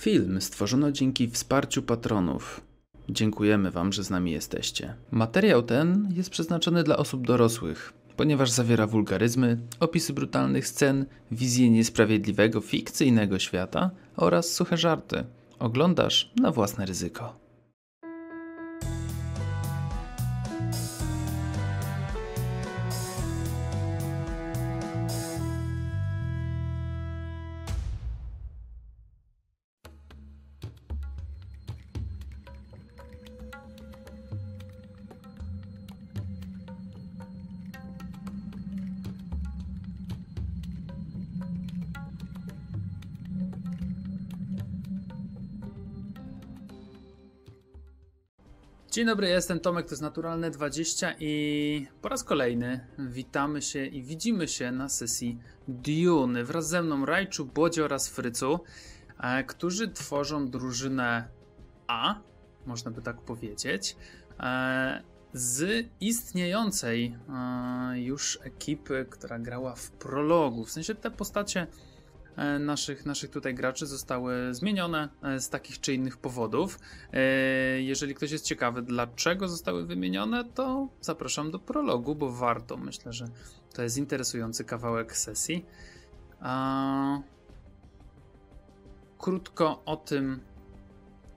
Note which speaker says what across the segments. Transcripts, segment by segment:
Speaker 1: Film stworzono dzięki wsparciu patronów. Dziękujemy Wam, że z nami jesteście. Materiał ten jest przeznaczony dla osób dorosłych, ponieważ zawiera wulgaryzmy, opisy brutalnych scen, wizję niesprawiedliwego, fikcyjnego świata oraz suche żarty. Oglądasz na własne ryzyko. Dzień dobry, jestem Tomek, to jest Naturalne 20 i po raz kolejny witamy się i widzimy się na sesji Dune wraz ze mną Rajczu, Bodzie oraz Frycu, e, którzy tworzą drużynę A, można by tak powiedzieć, e, z istniejącej e, już ekipy, która grała w prologu. W sensie te postacie naszych, naszych tutaj graczy zostały zmienione e, z takich czy innych powodów. E, jeżeli ktoś jest ciekawy, dlaczego zostały wymienione, to zapraszam do prologu, bo warto. Myślę, że to jest interesujący kawałek sesji. Krótko o tym,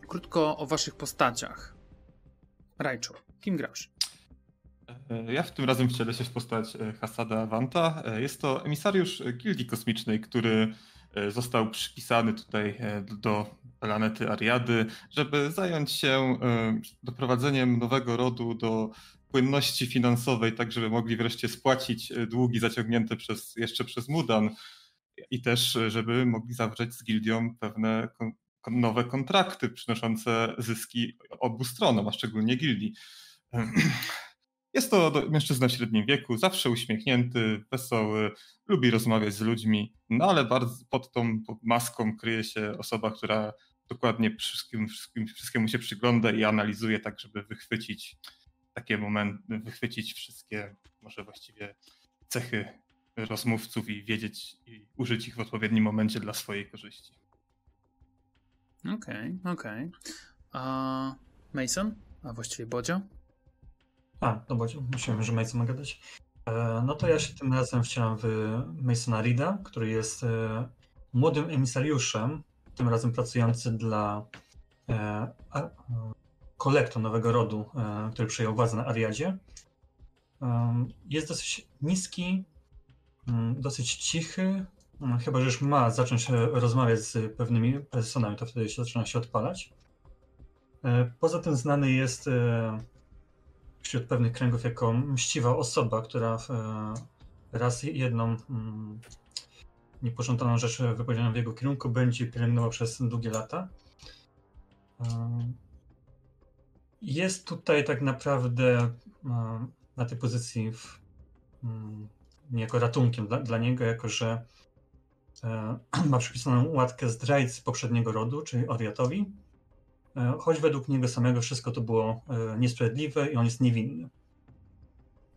Speaker 1: krótko o waszych postaciach. Rajczu, kim grasz?
Speaker 2: Ja w tym razem wcielę się w postać Hasada Avanta. Jest to emisariusz Gildii Kosmicznej, który E, został przypisany tutaj e, do planety Ariady, żeby zająć się e, doprowadzeniem nowego rodu do płynności finansowej, tak żeby mogli wreszcie spłacić długi zaciągnięte przez, jeszcze przez Mudan i też żeby mogli zawrzeć z gildią pewne nowe kontrakty przynoszące zyski obu stronom, a szczególnie gildii. Jest to mężczyzna w średnim wieku, zawsze uśmiechnięty, wesoły, lubi rozmawiać z ludźmi, no ale bardzo pod tą maską kryje się osoba, która dokładnie wszystkim, wszystkim, wszystkiemu się przygląda i analizuje tak, żeby wychwycić takie momenty, wychwycić wszystkie może właściwie cechy rozmówców i wiedzieć i użyć ich w odpowiednim momencie dla swojej korzyści.
Speaker 1: Okej, okay, okej. Okay. Mason? A właściwie Bodzio?
Speaker 3: A, no bo myślałem, że Mason ma gadać. E, no to ja się tym razem wcielam w Masona Rida, który jest e, młodym emisariuszem, tym razem pracujący dla e, kolektu nowego rodu, który przejął władzę na Ariadzie. Jest dosyć niski, mm, dosyć cichy, mm, chyba że już ma zacząć rozmawiać z pewnymi personami, to wtedy się zaczyna się odpalać. Poza tym znany jest wśród pewnych kręgów jako mściwa osoba, która e, raz jedną mm, niepożądaną rzecz wypowiedzianą w jego kierunku będzie pielęgnowała przez długie lata. E, jest tutaj tak naprawdę e, na tej pozycji w, mm, niejako ratunkiem dla, dla niego, jako że ma przypisaną łatkę zdrajcy poprzedniego rodu, czyli Oriatowi, choć według niego samego wszystko to było e, niesprawiedliwe i on jest niewinny.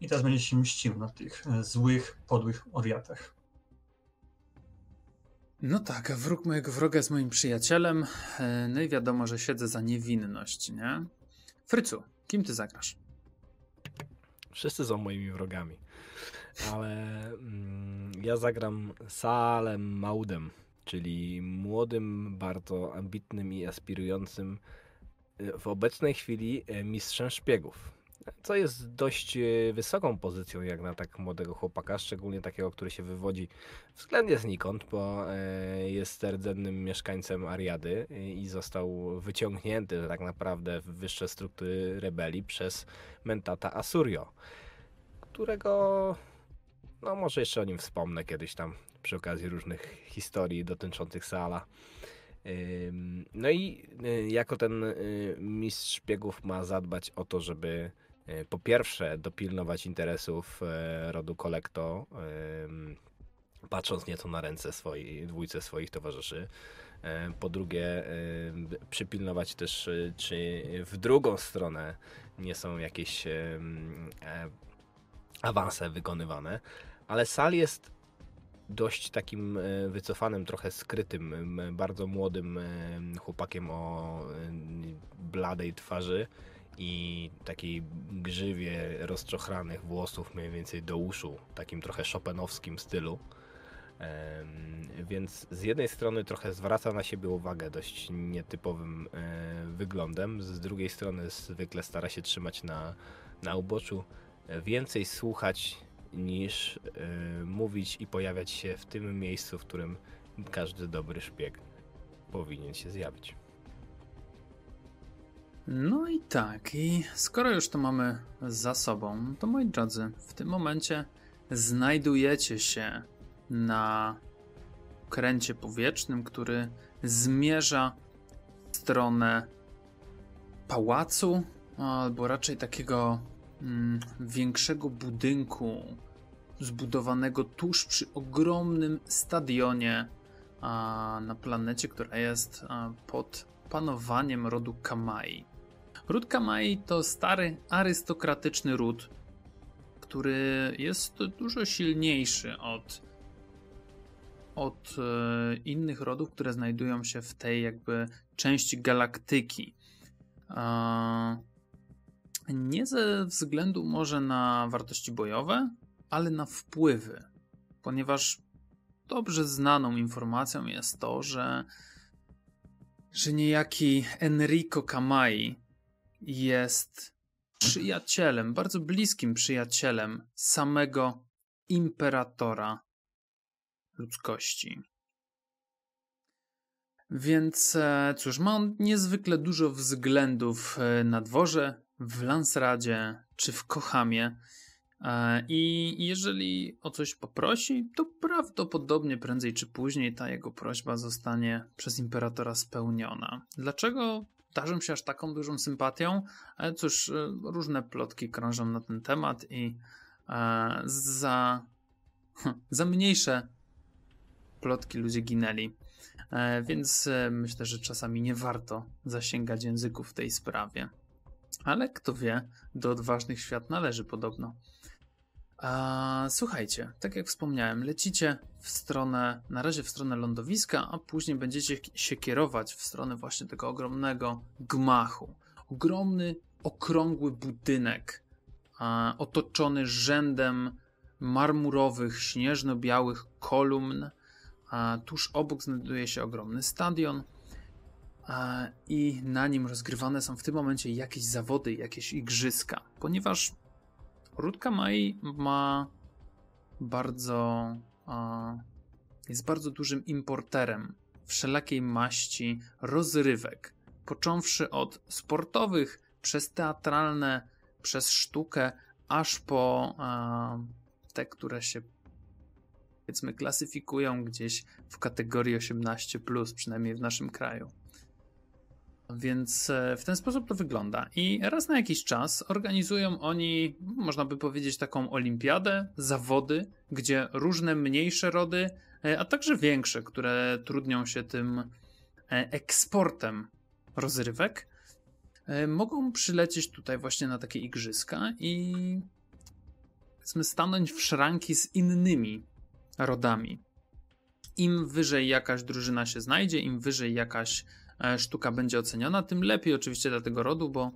Speaker 3: I teraz będzie się mścił na tych e, złych, podłych oriatach.
Speaker 1: No tak, wróg mojego wroga jest moim przyjacielem. No i wiadomo, że siedzę za niewinność, nie? Frycu, kim ty zagrasz?
Speaker 4: Wszyscy są moimi wrogami. Ale mm, ja zagram Salem Maudem czyli młodym, bardzo ambitnym i aspirującym e, w obecnej chwili e, mistrzem szpiegów. Co jest dość e, wysoką pozycją jak na tak młodego chłopaka, szczególnie takiego, który się wywodzi względnie znikąd, bo jest rdzennym mieszkańcem Ariady i został wyciągnięty tak naprawdę w wyższe struktury rebelii przez mentata Asurio, którego no może jeszcze o nim wspomnę kiedyś tam przy okazji różnych historii dotyczących Sala. No i y, jako ten y, mistrz szpiegów ma zadbać o to, żeby y, po pierwsze dopilnować interesów e, rodu Kolekto, patrząc nieco na ręce swojej, dwójce swoich towarzyszy. E, po drugie, przypilnować też, czy w drugą stronę nie są jakieś e, awanse wykonywane. Ale Sal jest dość takim e, wycofanym, trochę skrytym, bardzo młodym chłopakiem o bladej twarzy i takiej grzywie rozczochranych włosów mniej więcej do uszu, takim trochę szopenowskim stylu. Więc z jednej strony trochę zwraca na siebie uwagę dość nietypowym e, wyglądem, z drugiej strony zwykle stara się trzymać na, na uboczu, więcej słuchać niż e, mówić i pojawiać się w tym miejscu, w którym każdy dobry szpieg powinien się zjawić.
Speaker 1: No i tak, i skoro już to mamy za sobą, to moi drodzy, w tym momencie znajdujecie się na kręcie powietrznym, który zmierza w stronę pałacu, albo raczej takiego mm, większego budynku zbudowanego tuż przy ogromnym stadionie na planecie, która jest pod panowaniem rodu Kamai. Ród Kamai to stary arystokratyczny ród, który jest dużo silniejszy od od e, innych rodów, które znajdują się w tej jakby części galaktyki. Nie ze względu może na wartości bojowe, ale na wpływy, ponieważ dobrze znaną informacją jest to, że, że niejaki Enrico Kamai jest przyjacielem, bardzo bliskim przyjacielem samego imperatora ludzkości. Więc e, cóż, ma on niezwykle dużo względów e, na dworze, w Lansradzie czy w Kochamie. E, I jeżeli o coś poprosi, to prawdopodobnie prędzej czy później ta jego prośba zostanie przez imperatora spełniona. Dlaczego darzę się aż taką dużą sympatią? Cóż, różne plotki krążą na ten temat i za, za mniejsze plotki ludzie ginęli. E, więc e, myślę, że czasami nie warto zasięgać języków w tej sprawie. Ale kto wie, do odważnych świat należy podobno. A, słuchajcie, tak jak wspomniałem, lecicie w stronę, na razie w stronę lądowiska, a później będziecie się kierować w stronę właśnie tego ogromnego gmachu. Ogromny, okrągły budynek, a, otoczony rzędem marmurowych, śnieżno-białych kolumn, a tuż obok znajduje się ogromny stadion i na nim rozgrywane są w tym momencie jakieś zawody, jakieś igrzyska, ponieważ Rudka Mai ma bardzo jest bardzo dużym importerem wszelakiej maści rozrywek, począwszy od sportowych, przez teatralne, przez sztukę, aż po te, które się powiedzmy klasyfikują gdzieś w kategorii 18, przynajmniej w naszym kraju. Więc e, w ten sposób to wygląda. I raz na jakiś czas organizują oni, można by powiedzieć, taką olimpiadę, zawody, gdzie różne mniejsze rody, e, a także większe, które trudnią się tym e, eksportem rozrywek, mogą przylecieć tutaj właśnie na takie igrzyska i powiedzmy stanąć w szranki z innymi rodami. Im wyżej jakaś drużyna się znajdzie, im wyżej jakaś sztuka będzie oceniona, tym lepiej oczywiście dla tego rodu, bo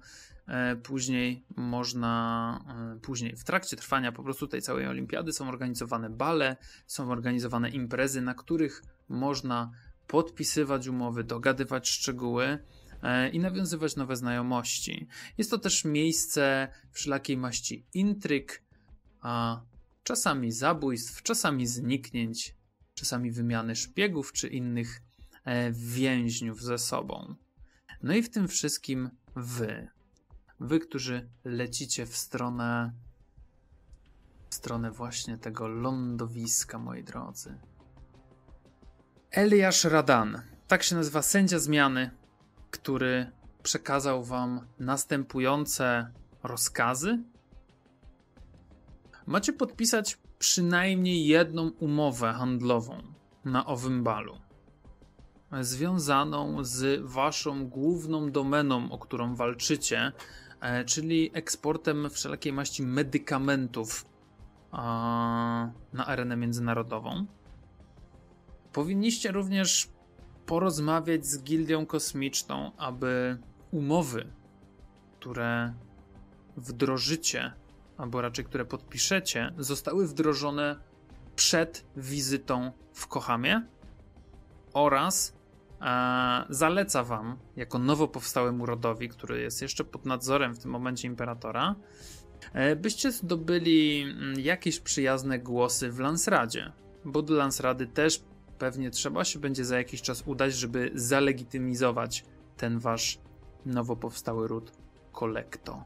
Speaker 1: e, później można, e, później w trakcie trwania po prostu tej całej olimpiady są organizowane bale, są organizowane imprezy, na których można podpisywać umowy, dogadywać szczegóły i nawiązywać nowe znajomości. Jest to też miejsce wszelakiej maści intryg, a czasami zabójstw, czasami zniknięć, czasami wymiany szpiegów czy innych e, więźniów ze sobą. No i w tym wszystkim wy, wy, którzy lecicie w stronę w stronę właśnie tego lądowiska, moi drodzy. Eliasz Radan, tak się nazywa sędzia zmiany, który przekazał wam następujące rozkazy macie podpisać przynajmniej jedną umowę handlową na owym balu, związaną z waszą główną domeną, o którą walczycie, e, czyli eksportem wszelkiej maści medykamentów na arenę międzynarodową. powinniście również porozmawiać z Gildią Kosmiczną, aby umowy, które wdrożycie, albo raczej które podpiszecie, zostały wdrożone przed wizytą w Kohamie oraz zaleca wam, jako nowo powstałemu rodowi, który jest jeszcze pod nadzorem w tym momencie imperatora, e, byście zdobyli mm, jakieś przyjazne głosy w Lansradzie, bo do Lansrady też pewnie trzeba się będzie za jakiś czas udać, żeby zalegitymizować ten wasz nowo powstały ród Kolekto.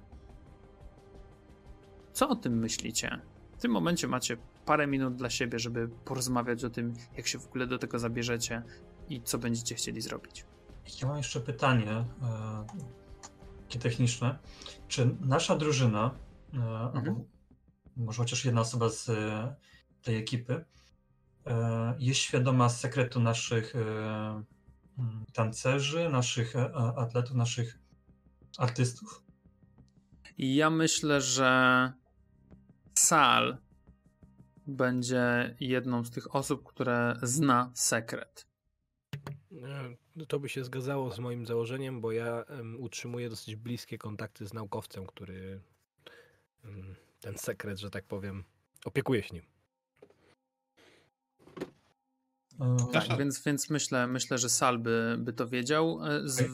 Speaker 1: Co o tym myślicie? W tym momencie macie parę minut dla siebie, żeby porozmawiać o tym, jak się w ogóle do tego zabierzecie i co będziecie chcieli zrobić.
Speaker 3: Ja mam jeszcze pytanie e, takie techniczne. Czy nasza drużyna, e, mhm. albo może chociaż jedna osoba z e, tej ekipy, jest świadoma sekretu naszych tancerzy, naszych atletów, naszych artystów?
Speaker 1: Ja myślę, że Sal będzie jedną z tych osób, które zna sekret.
Speaker 4: No to by się zgadzało z moim założeniem, bo ja utrzymuję dosyć bliskie kontakty z naukowcem, który ten sekret, że tak powiem, opiekuje się nim.
Speaker 1: Tak, więc, więc myślę, myślę, że Sal by, by to wiedział. E, z,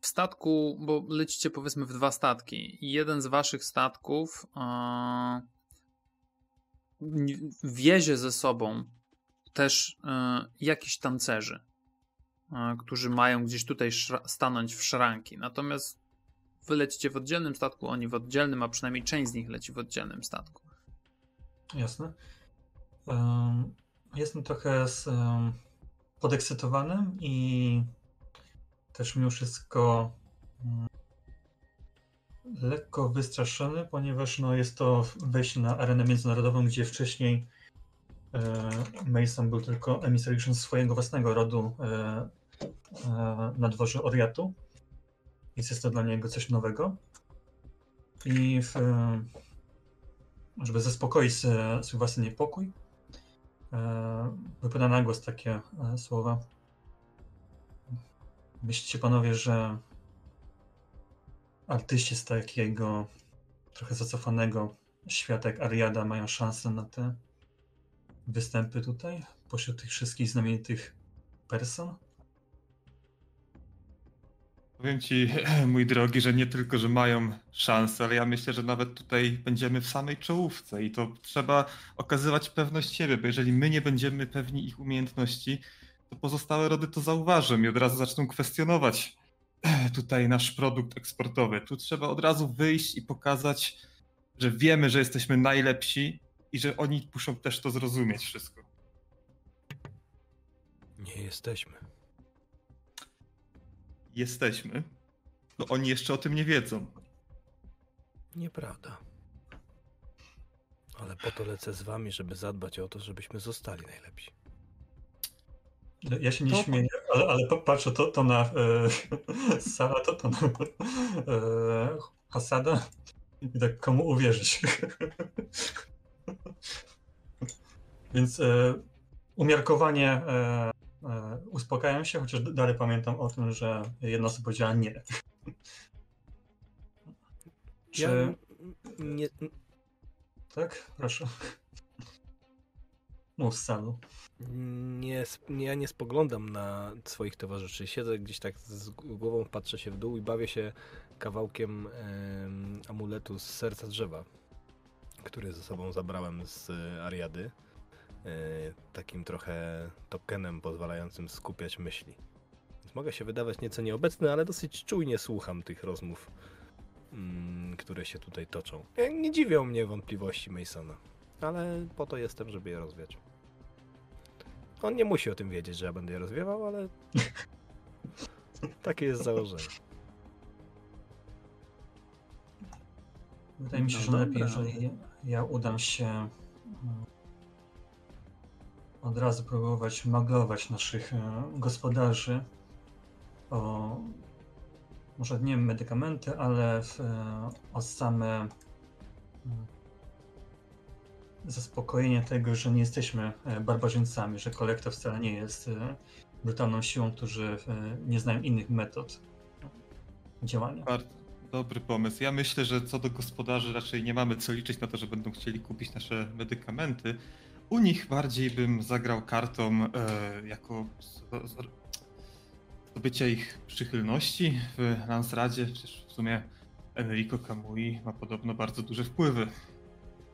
Speaker 1: w statku, bo lecicie powiedzmy w dwa statki. Jeden z waszych statków e, wiezie ze sobą też e, jakiś tancerzy, e, którzy mają gdzieś tutaj stanąć w szranki. Natomiast wy lecicie w oddzielnym statku, oni w oddzielnym, a przynajmniej część z nich leci w oddzielnym statku.
Speaker 3: Jasne. Jestem trochę podekscytowany i też mimo wszystko mm, lekko wystraszony, ponieważ no, jest to wejście na arenę międzynarodową, gdzie wcześniej Mason był tylko emisariuszem swojego własnego rodu e, e, na dworze Oriatu. Więc jest to dla niego coś nowego. I w, żeby zaspokoić swój własny niepokój, wypada na głos takie słowa. Myślicie panowie, że artyści z takiego trochę zacofanego świata jak Ariada mają szansę na te występy tutaj, pośród tych wszystkich znamienitych person?
Speaker 2: Powiem ci, mój drogi, że nie tylko, że mają szansę, ale ja myślę, że nawet tutaj będziemy w samej czołówce i to trzeba okazywać pewność siebie, bo jeżeli my nie będziemy pewni ich umiejętności, to pozostałe rody to zauważą i od razu zaczną kwestionować tutaj nasz produkt eksportowy. Tu trzeba od razu wyjść i pokazać, że wiemy, że jesteśmy najlepsi i że oni muszą też to zrozumieć wszystko.
Speaker 4: Nie jesteśmy.
Speaker 2: Jesteśmy. No oni jeszcze o tym nie wiedzą.
Speaker 4: Nieprawda. Ale po to lecę z wami, żeby zadbać o to, żebyśmy zostali najlepsi.
Speaker 3: Ja się nie to... śmieję, ale, ale patrzę to, to na e, Sara, to, to na e, Hasada i tak komu uwierzyć. Więc e, umiarkowanie e, e, uspokajam się, chociaż dalej pamiętam o tym, że jedna osoba powiedziała nie.
Speaker 4: Czy... Ja nie...
Speaker 3: Tak? Proszę. Mów z salu
Speaker 4: nie, ja nie spoglądam na swoich towarzyszy. Siedzę gdzieś tak z głową, patrzę się w dół i bawię się kawałkiem e, amuletu z serca drzewa, który ze sobą zabrałem z Ariady. E, takim trochę tokenem pozwalającym skupiać myśli. Więc mogę się wydawać nieco nieobecny, ale dosyć czujnie słucham tych rozmów, mm, które się tutaj toczą. Nie dziwią mnie wątpliwości Masona, ale po to jestem, żeby je rozwiać. On nie musi o tym wiedzieć, że ja będę je rozwiewał, ale takie jest założenie.
Speaker 3: Wydaje mi się, no że lepiej, jeżeli ja udam się mm, od razu próbować maglować naszych e, gospodarzy o może nie medykamenty, ale w, e, o same mm, zaspokojenia tego, że nie jesteśmy e, barbarzyńcami, że kolektor wcale nie jest brutalną siłą, którzy nie znają innych metod działania.
Speaker 2: Bardzo dobry pomysł. Ja myślę, że co do gospodarzy raczej nie mamy co liczyć na to, że będą chcieli kupić nasze medykamenty. U nich bardziej bym zagrał kartą e, jako zdobycia ich przychylności w Lansradzie. Przecież w sumie Enrico Kamui ma podobno bardzo duże wpływy.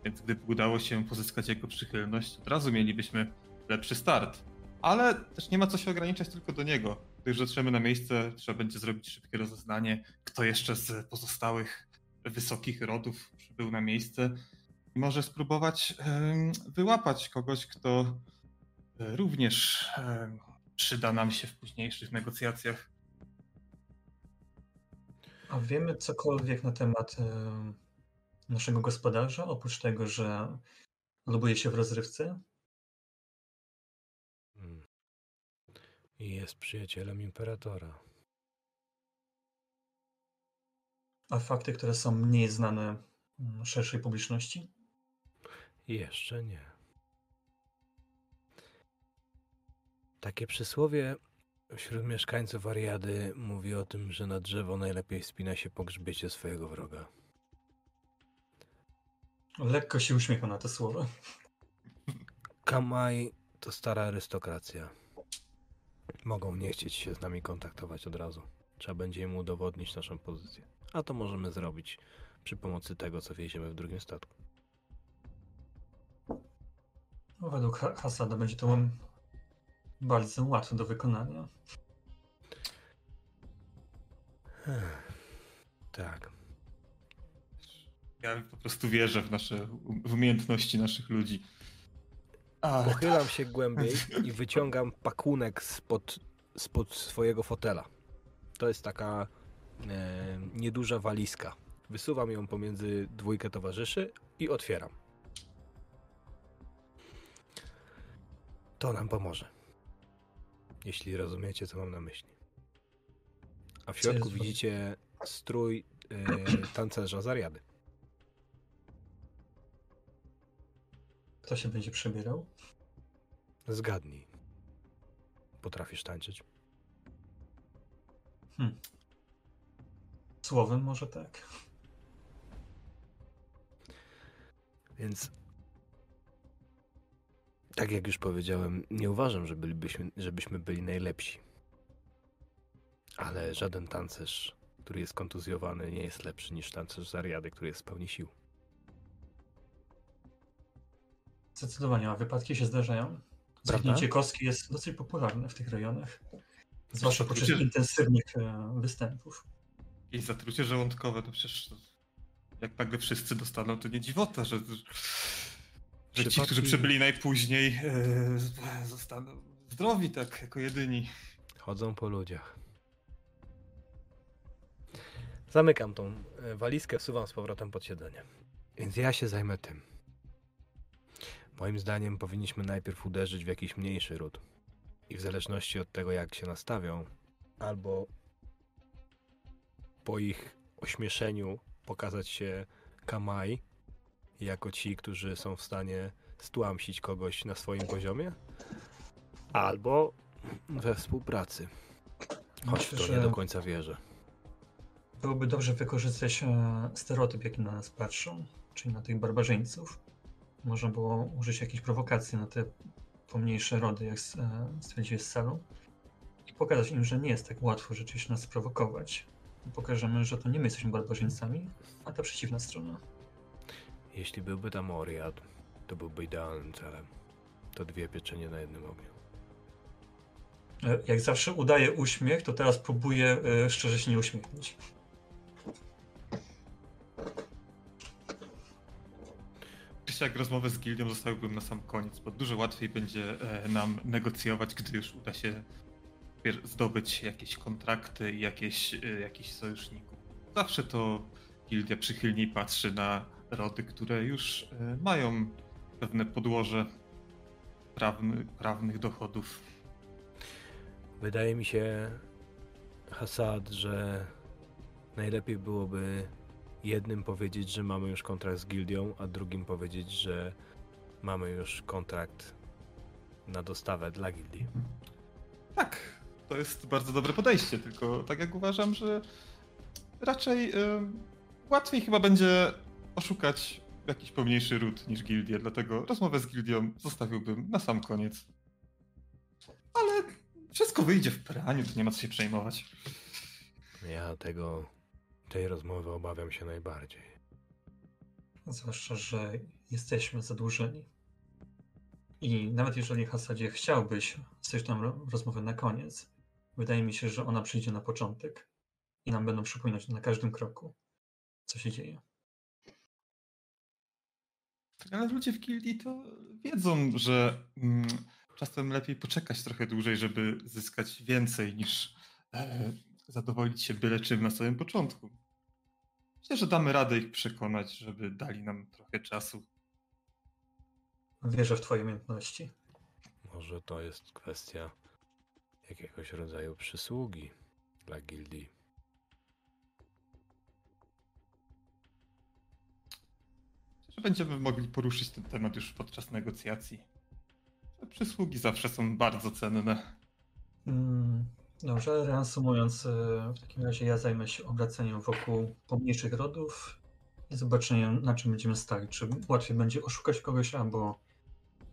Speaker 2: Więc gdyby udało się pozyskać jego przychylność, od razu mielibyśmy lepszy start. Ale też nie ma co się ograniczać tylko do niego. Gdy już dotrzemy na miejsce, trzeba będzie zrobić szybkie rozeznanie, kto jeszcze z pozostałych wysokich rodów przybył na miejsce może spróbować wyłapać kogoś, kto e, również przyda nam się w późniejszych negocjacjach.
Speaker 3: A wiemy cokolwiek na temat naszego gospodarza, oprócz tego, że lubuje się w rozrywce?
Speaker 4: I jest przyjacielem imperatora.
Speaker 3: A fakty, które są mniej znane mm, szerszej publiczności?
Speaker 4: Jeszcze nie. Takie przysłowie wśród mieszkańców Ariady mówi o tym, że na drzewo najlepiej spina się po grzbiecie swojego wroga.
Speaker 3: Lekko się uśmiechał na te słowa.
Speaker 4: Kamaj to stara arystokracja. Mogą nie chcieć się z nami kontaktować od razu. Trzeba będzie im udowodnić naszą pozycję. A to możemy zrobić przy pomocy tego, co wieziemy w drugim statku.
Speaker 3: No, według Hasada będzie to bardzo łatwe do wykonania.
Speaker 4: Tak.
Speaker 2: Ja po prostu wierzę w nasze w umiejętności naszych ludzi.
Speaker 4: Pochylam się głębiej i wyciągam pakunek spod, spod swojego fotela. To jest taka e, nieduża walizka. Wysuwam ją pomiędzy dwójkę towarzyszy i otwieram. To nam pomoże. Jeśli rozumiecie, co mam na myśli. A w środku widzicie strój e, tancerza Zariady.
Speaker 3: Kto się będzie przebierał?
Speaker 4: Zgadnij. Potrafisz tańczyć?
Speaker 3: Hmm. Słowem może tak.
Speaker 4: Więc tak jak już powiedziałem, nie uważam, że bylibyśmy, żebyśmy byli najlepsi. Ale żaden tancerz, który jest kontuzjowany, nie jest lepszy niż tancerz z Ariady, który jest w pełni sił.
Speaker 3: Zdecydowanie, a wypadki się zdarzają. Zagnięcie kostki jest dosyć popularne w tych rejonach. Zwłaszcza podczas intensywnych e, występów.
Speaker 2: I zatrucie żołądkowe, to przecież jak nagle wszyscy dostaną, to nie dziwota, że, że ci, którzy przybyli najpóźniej, e, zostaną zdrowi tak jako jedyni.
Speaker 4: Chodzą po ludziach. Zamykam tą e, walizkę, wsuwam z powrotem pod siedzenie. Więc ja się zajmę tym. Moim zdaniem powinniśmy najpierw uderzyć w jakiś mniejszy ród. I w zależności od tego, jak się nastawią, albo po ich ośmieszeniu pokazać się Kamai jako ci, którzy są w stanie stłamsić kogoś na swoim poziomie, albo we współpracy. Choć w to nie do końca wierzę.
Speaker 3: Byłoby dobrze wykorzystać e, stereotyp, jaki na nas patrzą, czyli na tych barbarzyńców można było użyć jakiejś prowokacji na te pomniejsze rody, jak e, stwierdziłeś z salą i pokazać im, że nie jest tak łatwo rzeczywiście nas prowokować. Pokażemy, że to nie my jesteśmy barbarzyńcami, a ta przeciwna strona.
Speaker 4: Jeśli byłby tam Oriad, to byłby idealnym celem. To dwie pieczenie na jednym ogniu.
Speaker 3: E, jak zawsze udaje uśmiech, to teraz próbuję e, szczerze się nie uśmiechnąć.
Speaker 2: Jak rozmowę z gildią zostawiłbym na sam koniec, bo dużo łatwiej będzie e, nam negocjować, gdy już uda się zdobyć jakieś kontrakty i jakieś, e, jakichś sojuszników. Zawsze to gildia przychylniej patrzy na rody, które już e, mają pewne podłoże prawny, prawnych dochodów.
Speaker 4: Wydaje mi się, Hasad, że najlepiej byłoby jednym powiedzieć, że mamy już kontrakt z gildią, a drugim powiedzieć, że mamy już kontrakt na dostawę dla gildii.
Speaker 2: Tak, to jest bardzo dobre podejście, tylko tak jak uważam, że raczej y, łatwiej chyba będzie oszukać jakiś pomniejszy ród niż gildię, dlatego rozmowę z gildią zostawiłbym na sam koniec. Ale wszystko wyjdzie w praniu, to nie ma co się przejmować.
Speaker 4: Ja tego, tej rozmowy obawiam się najbardziej.
Speaker 3: Zwłaszcza, że jesteśmy zadłużeni. I nawet jeżeli Hasadzie chciałbyś coś tam rozmowę na koniec, wydaje mi się, że ona przyjdzie na początek i nam będą przypominać na każdym kroku, co się dzieje.
Speaker 2: Ale ludzie w gildii to wiedzą, że mm, czasem lepiej poczekać trochę dłużej, żeby zyskać więcej niż e, zadowolić się byle czym na samym początku. Myślę, że damy radę ich przekonać, żeby dali nam trochę czasu.
Speaker 3: Wierzę w Twoje umiejętności.
Speaker 4: Może to jest kwestia jakiegoś rodzaju przysługi dla gildii.
Speaker 2: Że będziemy mogli poruszyć ten temat już podczas negocjacji. Te przysługi zawsze są bardzo cenne.
Speaker 3: Mm, dobrze, reasumując, e, w takim razie ja zajmę się obracaniem wokół pomniejszych rodów i zobaczeniem, na czym będziemy stali. Czy łatwiej będzie oszukać kogoś, albo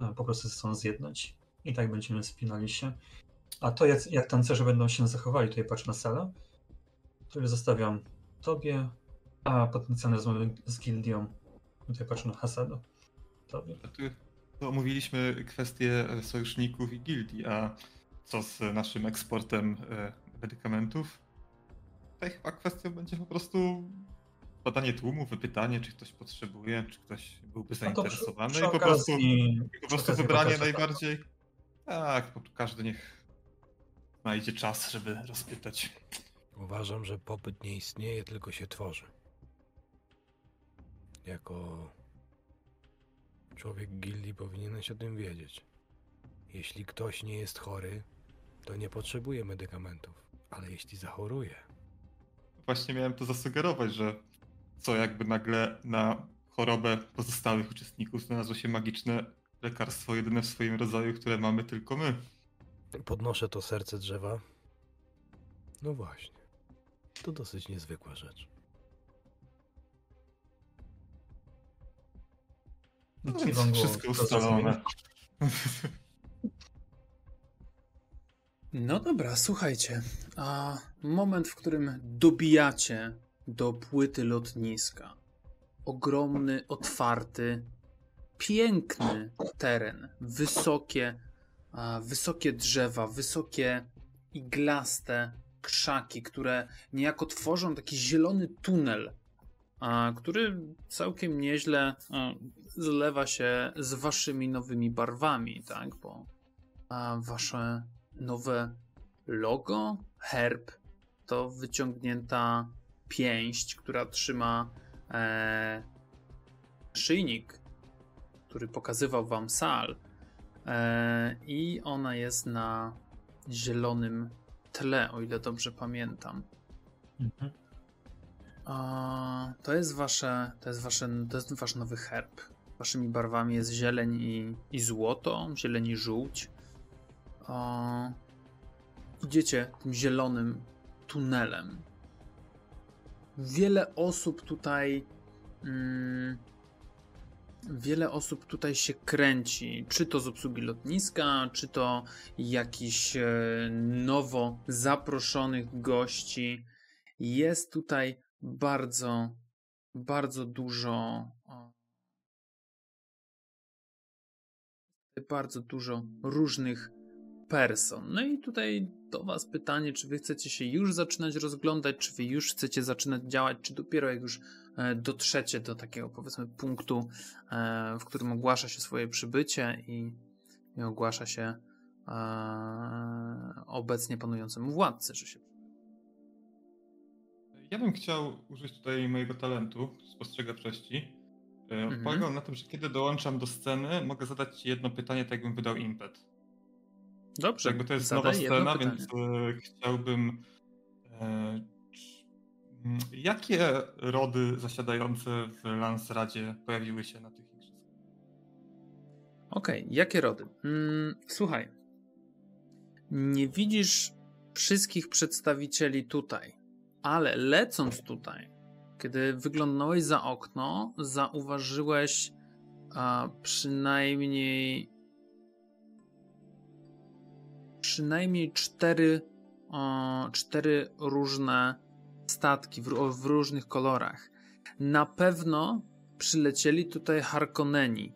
Speaker 3: e, po prostu ze sobą zjednać. I tak będziemy spinali się. A to, jak, jak tancerze będą się zachowali, tutaj patrz na salę, który zostawiam tobie, a potencjalne rozmowy z gildią, tutaj patrzę na Hasado, tobie.
Speaker 2: To omówiliśmy kwestie sojuszników i gildii, a co z naszym eksportem e, medykamentów? Tutaj chyba kwestią będzie po prostu badanie tłumu, wypytanie, czy ktoś potrzebuje, czy ktoś byłby
Speaker 3: No to przy-
Speaker 2: zainteresowany
Speaker 3: przy
Speaker 2: i po prostu, i po prostu wybranie
Speaker 3: pokażę.
Speaker 2: najbardziej. Tak, każdy niech znajdzie czas, żeby rozpytać.
Speaker 4: Uważam, że popyt nie istnieje, tylko się tworzy. Jako człowiek gildii powinieneś o tym wiedzieć. Jeśli ktoś nie jest chory, to nie potrzebuje medykamentów, ale jeśli zachoruje,
Speaker 2: Właśnie miałem to zasugerować, że co jakby nagle na chorobę pozostałych uczestników znalazło się magiczne lekarstwo, jedyne w swoim rodzaju, które mamy tylko my.
Speaker 4: podnoszę to serce drzewa. No właśnie. To dosyć niezwykła rzecz.
Speaker 2: No więc wszystko ustalone.
Speaker 1: No dobra, słuchajcie. A moment, w którym dobijacie do płyty lotniska. Ogromny, otwarty, piękny teren. Wysokie, wysokie drzewa, wysokie, iglaste krzaki, które niejako tworzą taki zielony tunel, który całkiem nieźle zlewa się z waszymi nowymi barwami, tak? Bo wasze nowe logo, herb, to wyciągnięta pięść, która trzyma e, szyjnik, który pokazywał wam sal. E, I ona jest na zielonym tle, o ile dobrze pamiętam.
Speaker 3: Mhm.
Speaker 1: A, to jest wasze, to jest wasze, to jest wasz nowy herb. Waszymi barwami jest zieleń i, i złoto, zieleń i żółć. A, idziecie tym zielonym tunelem. Wiele osób tutaj. Mm, wiele osób tutaj się kręci. Czy to z obsługi lotniska, czy to jakichś e, nowo zaproszonych gości. Jest tutaj bardzo, bardzo dużo. Bardzo dużo różnych person. No i tutaj do Was pytanie, czy Wy chcecie się już zaczynać rozglądać, czy Wy już chcecie zaczynać działać, czy dopiero jak już e, dotrzecie do takiego powiedzmy punktu, e, w którym ogłasza się swoje przybycie i, i ogłasza się e, obecnie panującemu władcy, że się
Speaker 2: Ja bym chciał użyć tutaj mojego talentu, spostrzegawczości. E,
Speaker 1: Mhm.
Speaker 2: Polegał na tym, że kiedy dołączam do sceny, mogę zadać ci jedno pytanie, tak jakbym wydał impet.
Speaker 1: Dobrze,
Speaker 2: Jakby to jest
Speaker 1: zadaj
Speaker 2: nowa scena, więc e, chciałbym. E, mm, jakie rody zasiadające w Lansradzie pojawiły się na tych igrzyskach?
Speaker 1: Okej, okay. jakie rody? Mm, słuchaj. Nie widzisz wszystkich przedstawicieli tutaj, ale lecąc tutaj, kiedy wyglądałeś za okno, zauważyłeś a, przynajmniej przynajmniej cztery, o, cztery różne statki w, w różnych kolorach. Na pewno przylecieli tutaj Harkonneni.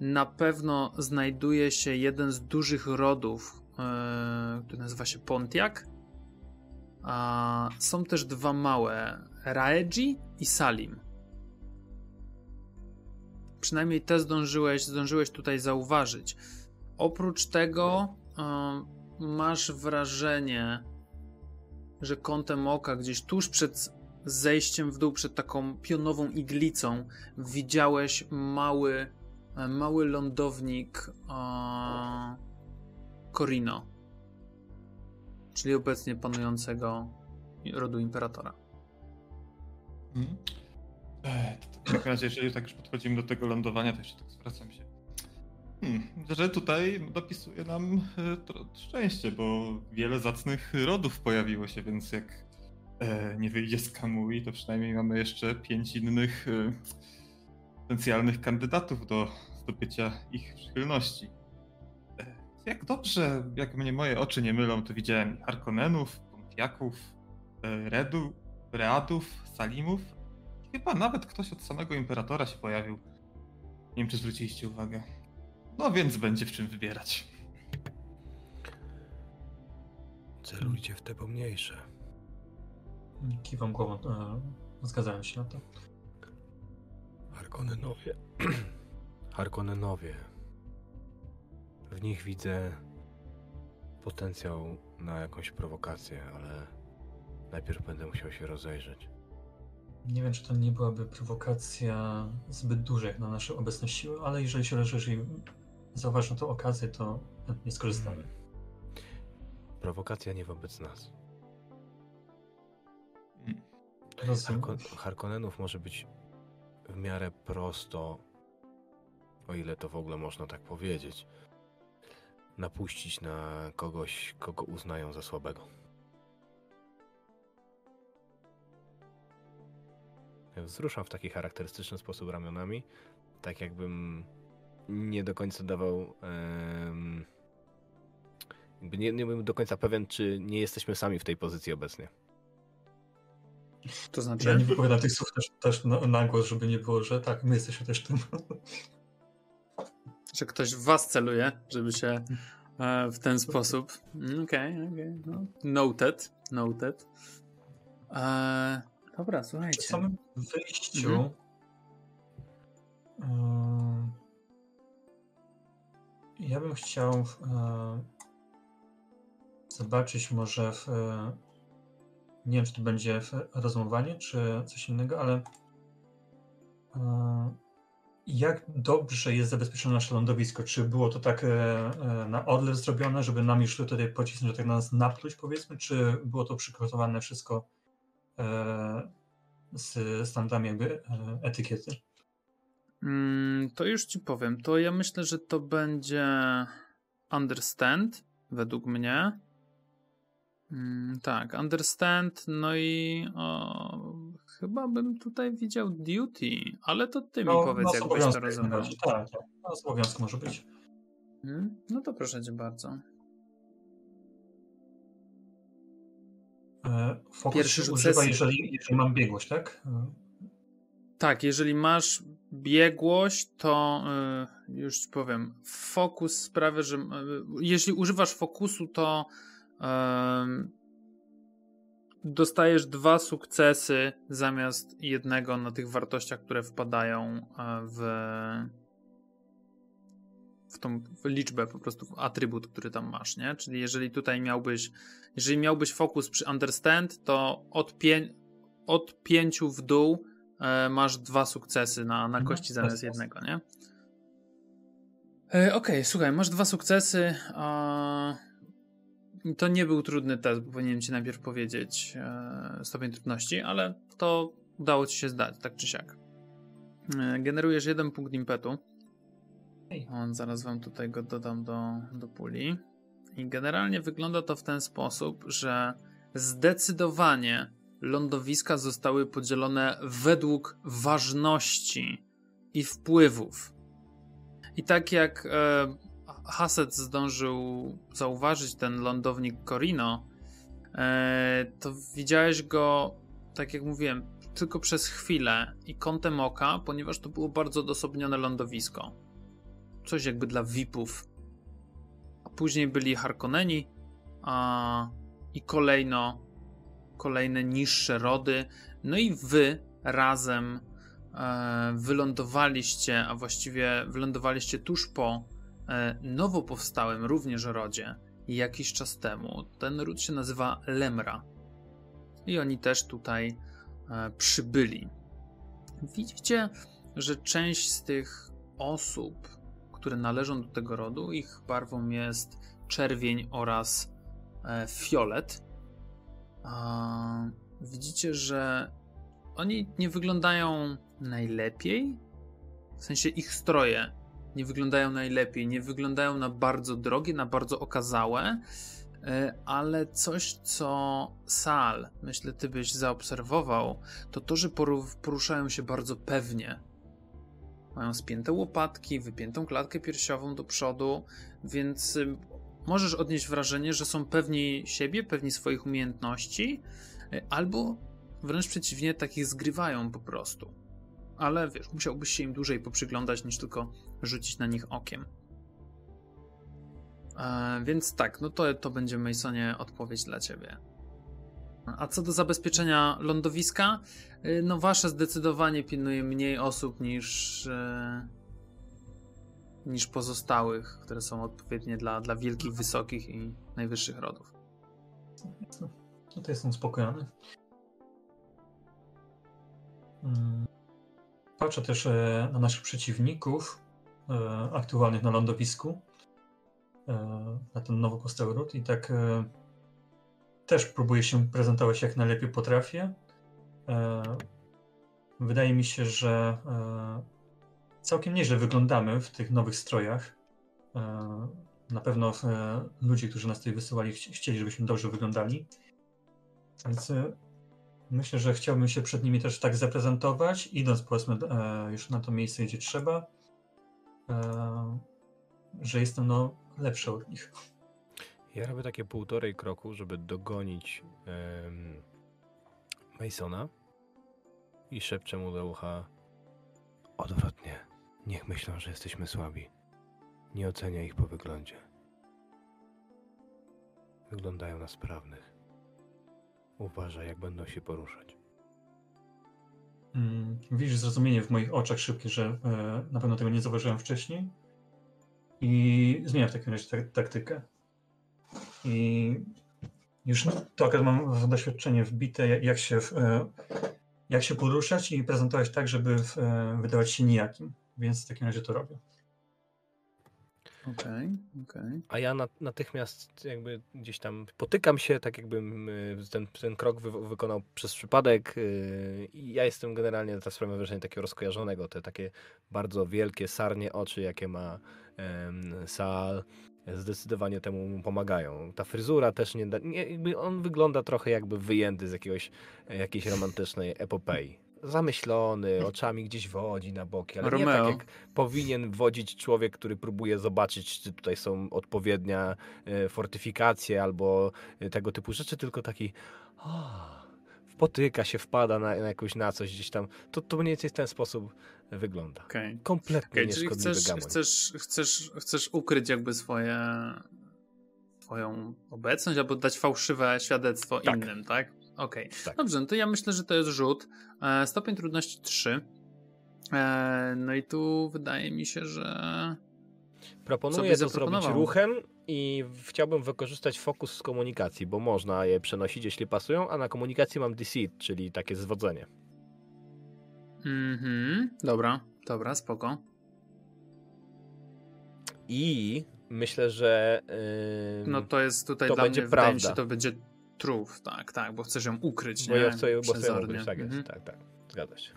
Speaker 1: Na pewno znajduje się jeden z dużych rodów, yy, który nazywa się Pontiac. A są też dwa małe, Raeji i Salim. Przynajmniej te zdążyłeś, zdążyłeś tutaj zauważyć. Oprócz tego yy, masz wrażenie, że kątem oka gdzieś tuż przed zejściem w dół, przed taką pionową iglicą widziałeś mały, e, mały lądownik e, Corino, czyli obecnie panującego rodu imperatora.
Speaker 2: Hmm. w takim razie, jeżeli tak już podchodzimy do tego lądowania, to jeszcze tak zwracam się Hmm, że tutaj dopisuje nam e, szczęście, bo wiele zacnych rodów pojawiło się, więc jak e, nie wyjdzie z Kamui, to przynajmniej mamy jeszcze pięć innych e, potencjalnych kandydatów do zdobycia ich przychylności. Jak dobrze, jak mnie moje oczy nie mylą, to widziałem Harkonnenów, Pontiaków, Redu, Readów, Salimów. Chyba nawet ktoś od samego Imperatora się pojawił. Nie wiem, czy zwróciliście uwagę. No więc będzie w czym wybierać.
Speaker 4: Celujcie w te pomniejsze.
Speaker 3: Kiwam głową, e, zgadzałem się na to.
Speaker 4: Harkonnenowie. Harkonnenowie. W nich widzę potencjał na jakąś prowokację, ale najpierw będę musiał się rozejrzeć.
Speaker 3: Nie wiem, czy to nie byłaby prowokacja zbyt duża jak na nasze obecne siły, ale jeżeli się rozejrzy zauważ na tę okazję, to nie skorzystamy.
Speaker 4: Prowokacja nie wobec nas.
Speaker 3: Rozumiem.
Speaker 4: Harkonnenów może być w miarę prosto, o ile to w ogóle można tak powiedzieć, napuścić na kogoś, kogo uznają za słabego. Wzruszam w taki charakterystyczny sposób ramionami, tak jakbym nie do końca dawał. Um, nie, nie byłem do końca pewien, czy nie jesteśmy sami w tej pozycji obecnie.
Speaker 3: To znaczy? Ja nie wypowiadam tych słów też, też na, na głos, żeby nie było, że tak, my jesteśmy też tym.
Speaker 1: Że ktoś w was celuje, żeby się e, w ten sposób. Okej, okay, okej. Okay, no. Noted, noted. E, dobra, słuchajcie. Przy
Speaker 3: samym wyjściu mhm. E, ja bym chciał e, zobaczyć może w, e, nie wiem, czy to będzie rozmowanie, czy coś innego, ale e, jak dobrze jest zabezpieczone nasze lądowisko? Czy było to tak na odlew zrobione, żeby nam już tutaj pocisnąć, że tak na nas napluć, powiedzmy, czy było to przygotowane wszystko z standardami jakby etykiety?
Speaker 1: Mm, to już ci powiem. To ja myślę, że to będzie understand, według mnie. Mm, tak, understand, no i o, chyba bym tutaj widział duty, ale to ty no, mi powiedz, jak byś to rozumiał.
Speaker 3: Tak, tak, z obowiązku może być.
Speaker 1: Hmm? No to proszę cię bardzo.
Speaker 3: E, fokus Pierwszy używa, jeżeli, jeżeli mam biegłość, tak?
Speaker 1: Tak, jeżeli masz biegłość, to yy, już powiem, fokus sprawia, że yy, jeśli używasz fokusu, to yy, dostajesz dwa sukcesy zamiast jednego na tych wartościach, które wpadają y, w, w tą w liczbę, po prostu w atrybut, który tam masz, nie? Czyli jeżeli tutaj miałbyś, jeżeli miałbyś fokus przy understand, to od, pię, od pięciu w dół masz dwa sukcesy na, na mhm, kości zamiast jednego, nie? E, okej, okay, słuchaj, masz dwa sukcesy. To nie był trudny test, bo powinienem ci najpierw powiedzieć e, stopień trudności, ale to udało ci się zdać, tak czy siak. E, generujesz jeden punkt impetu. On, zaraz wam tutaj go dodam do, do puli. I generalnie wygląda to w ten sposób, że zdecydowanie lądowiska zostały podzielone według ważności i wpływów. I tak jak e, zdążył zauważyć ten lądownik Corino, e, to widziałeś go, tak jak mówiłem, tylko przez chwilę i kątem oka, ponieważ to było bardzo odosobnione lądowisko. Coś jakby dla VIP-ów. A później byli Harkonneni a, i kolejno kolejne niższe rody. No i wy razem e, wylądowaliście, a właściwie wylądowaliście tuż po e, nowo powstałym również rodzie jakiś czas temu. Ten ród się nazywa Lemra. I oni też tutaj e, przybyli. Widzicie, że część z tych osób, które należą do tego rodu, ich barwą jest czerwień oraz fiolet. Widzicie, że oni nie wyglądają najlepiej. W sensie ich stroje nie wyglądają najlepiej, nie wyglądają na bardzo drogie, na bardzo okazałe, e, ale coś, co Sal, myślę, ty byś zaobserwował, to to, że poruszają się bardzo pewnie. Mają spięte łopatki, wypiętą klatkę piersiową do przodu, więc możesz odnieść wrażenie, że są pewni siebie, pewni swoich umiejętności, e, albo wręcz przeciwnie, takich zgrywają po prostu. Ale wiesz, musiałbyś się im dłużej poprzyglądać niż tylko rzucić na nich okiem. E, więc tak, no to, to będzie Masonie odpowiedź dla ciebie. A co do zabezpieczenia lądowiska, e, no wasze zdecydowanie pilnuje mniej osób niż, e, niż pozostałych, które są odpowiednie dla, dla wielkich, wysokich i najwyższych rodów.
Speaker 3: No to jestem uspokojony. Mm. Patrzę też e, na naszych przeciwników e, aktualnych na lądowisku, e, na ten nowo powstały ród i tak też próbuję się prezentować jak najlepiej potrafię. Wydaje mi się, że całkiem nieźle wyglądamy w tych nowych strojach. Na pewno ludzie, którzy nas tutaj wysyłali, chcieli, żebyśmy dobrze wyglądali. Więc myślę, że chciałbym się przed nimi też tak zaprezentować, idąc powiedzmy już na to miejsce, gdzie trzeba, że jestem no lepszy od nich.
Speaker 4: Ja robię takie półtorej kroku, żeby dogonić um, Masona i szepczę mu do ucha odwrotnie. Niech myślą, że jesteśmy słabi. Nie ocenia ich po wyglądzie. Wyglądają na sprawnych. Uważaj, jak będą się poruszać.
Speaker 3: Mm, widzisz zrozumienie w moich oczach szybkie, że e, na pewno tego nie zauważyłem wcześniej. I zmieniam w takim razie tak, taktykę. I już to akurat mam doświadczenie wbite, jak się, e, jak się poruszać i prezentować tak, żeby e, wydawać się nijakim. Więc w takim razie to robię.
Speaker 1: Okej, okay, okej. Okay.
Speaker 4: A ja natychmiast jakby gdzieś tam potykam się, tak jakbym y, ten, ten krok wy, wykonał przez przypadek. Y, I ja jestem generalnie, ta sprawia wrażenie takiego rozkojarzonego. Te takie bardzo wielkie, sarnie oczy, jakie ma um, Sal, zdecydowanie temu pomagają. Ta fryzura też nie, nie on wygląda trochę jakby wyjęty z jakiegoś, jakiejś romantycznej epopei zamyślony, oczami gdzieś wodzi na boki, ale Romeo. nie tak jak powinien wodzić człowiek, który próbuje zobaczyć, czy tutaj są odpowiednia e, fortyfikacje albo e, tego typu rzeczy, tylko taki oh, potyka się, wpada na, na jakąś na coś gdzieś tam. To, to mniej więcej w ten sposób wygląda. Okay. Kompletnie okay, nieszkodliwy
Speaker 1: chcesz,
Speaker 4: gamoń.
Speaker 1: Chcesz, chcesz, chcesz ukryć jakby swoje swoją obecność albo dać fałszywe świadectwo tak. innym, tak? Okej. Okay. Tak. Dobrze, no to ja myślę, że to jest rzut. E, stopień trudności 3. E, no i tu wydaje mi się, że.
Speaker 4: Proponuję to zrobić ruchem i chciałbym wykorzystać fokus z komunikacji, bo można je przenosić, jeśli pasują, a na komunikacji mam deceit, czyli takie zwodzenie.
Speaker 1: Mhm, dobra, dobra, spoko.
Speaker 4: I myślę, że.
Speaker 1: Yy, no to jest tutaj to dla będzie mnie, prawda. Się, to będzie truth, tak, tak, bo chcesz ją ukryć,
Speaker 4: bo
Speaker 1: nie?
Speaker 4: Ja chcę, bo chcę ją ukryć, tak jest, mhm. tak, tak, zgadza się.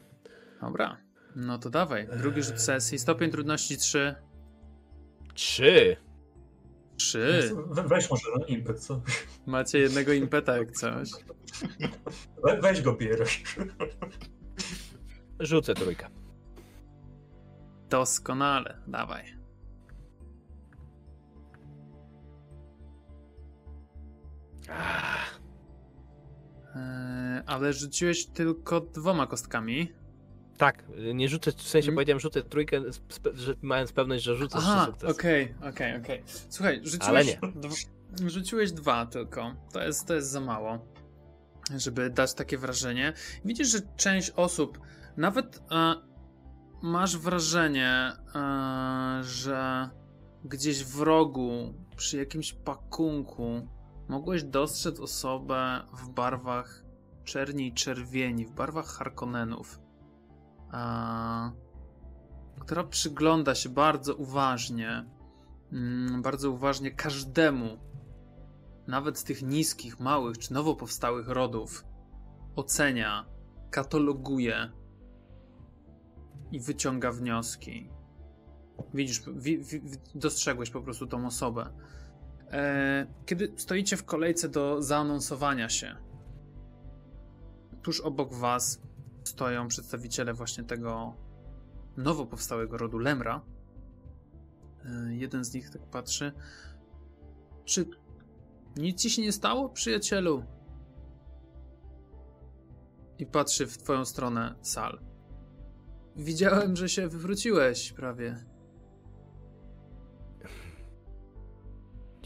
Speaker 1: Dobra. No to dawaj. Drugi rzut sesji. Stopień trudności 3.
Speaker 4: Trzy.
Speaker 1: 3.
Speaker 3: We, weź może na impet, co?
Speaker 1: Macie jednego impeta jak coś.
Speaker 3: We, weź go bierz.
Speaker 4: Rzucę trójkę.
Speaker 1: Doskonale. Dawaj.
Speaker 4: Ah,
Speaker 1: ale rzuciłeś tylko dwoma kostkami.
Speaker 4: tak, nie rzucę, w sensie
Speaker 1: Mm.
Speaker 4: powiedziałem, rzucę trójkę, mając pewność, że rzucę
Speaker 1: Aha,
Speaker 4: trzy sukcesy.
Speaker 1: okej, okej, okej. Słuchaj,
Speaker 4: Ale
Speaker 1: rzuciłeś,
Speaker 4: nie.
Speaker 1: dw- rzuciłeś dwa tylko. To jest, to jest za mało, żeby dać takie wrażenie. Widzisz, że część osób, nawet e, masz wrażenie, e, że gdzieś w rogu, przy jakimś pakunku, mogłeś dostrzec osobę w barwach czerni i czerwieni, w barwach Harkonnenów. E, która przygląda się bardzo uważnie, mm, bardzo uważnie każdemu, nawet z tych niskich, małych czy nowo powstałych rodów, ocenia, kataloguje i wyciąga wnioski. Widzisz, wi, wi, dostrzegłeś po prostu tą osobę. E, kiedy stoicie w kolejce do zaanonsowania się, tuż obok was stoją przedstawiciele właśnie tego nowo powstałego rodu Lemra. E, Jeden z nich tak patrzy. Czy nic ci się nie stało, przyjacielu? I patrzy w twoją stronę sal. Widziałem, że się wywróciłeś prawie.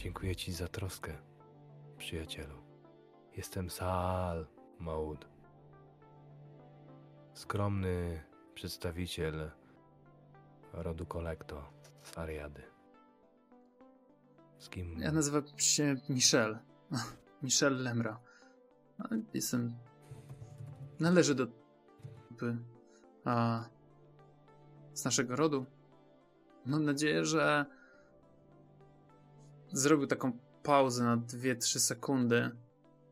Speaker 4: Dziękuję ci za troskę, przyjacielu. Jestem Sal Maud. Skromny przedstawiciel rodu Kolekto z Ariady. Z kim...
Speaker 1: Ja nazywam się Michel. Michel Lemra. A, Jestem. Należy do. A. Z naszego rodu. Mam nadzieję, że. Zrobił taką pauzę na 2-3 sekundy.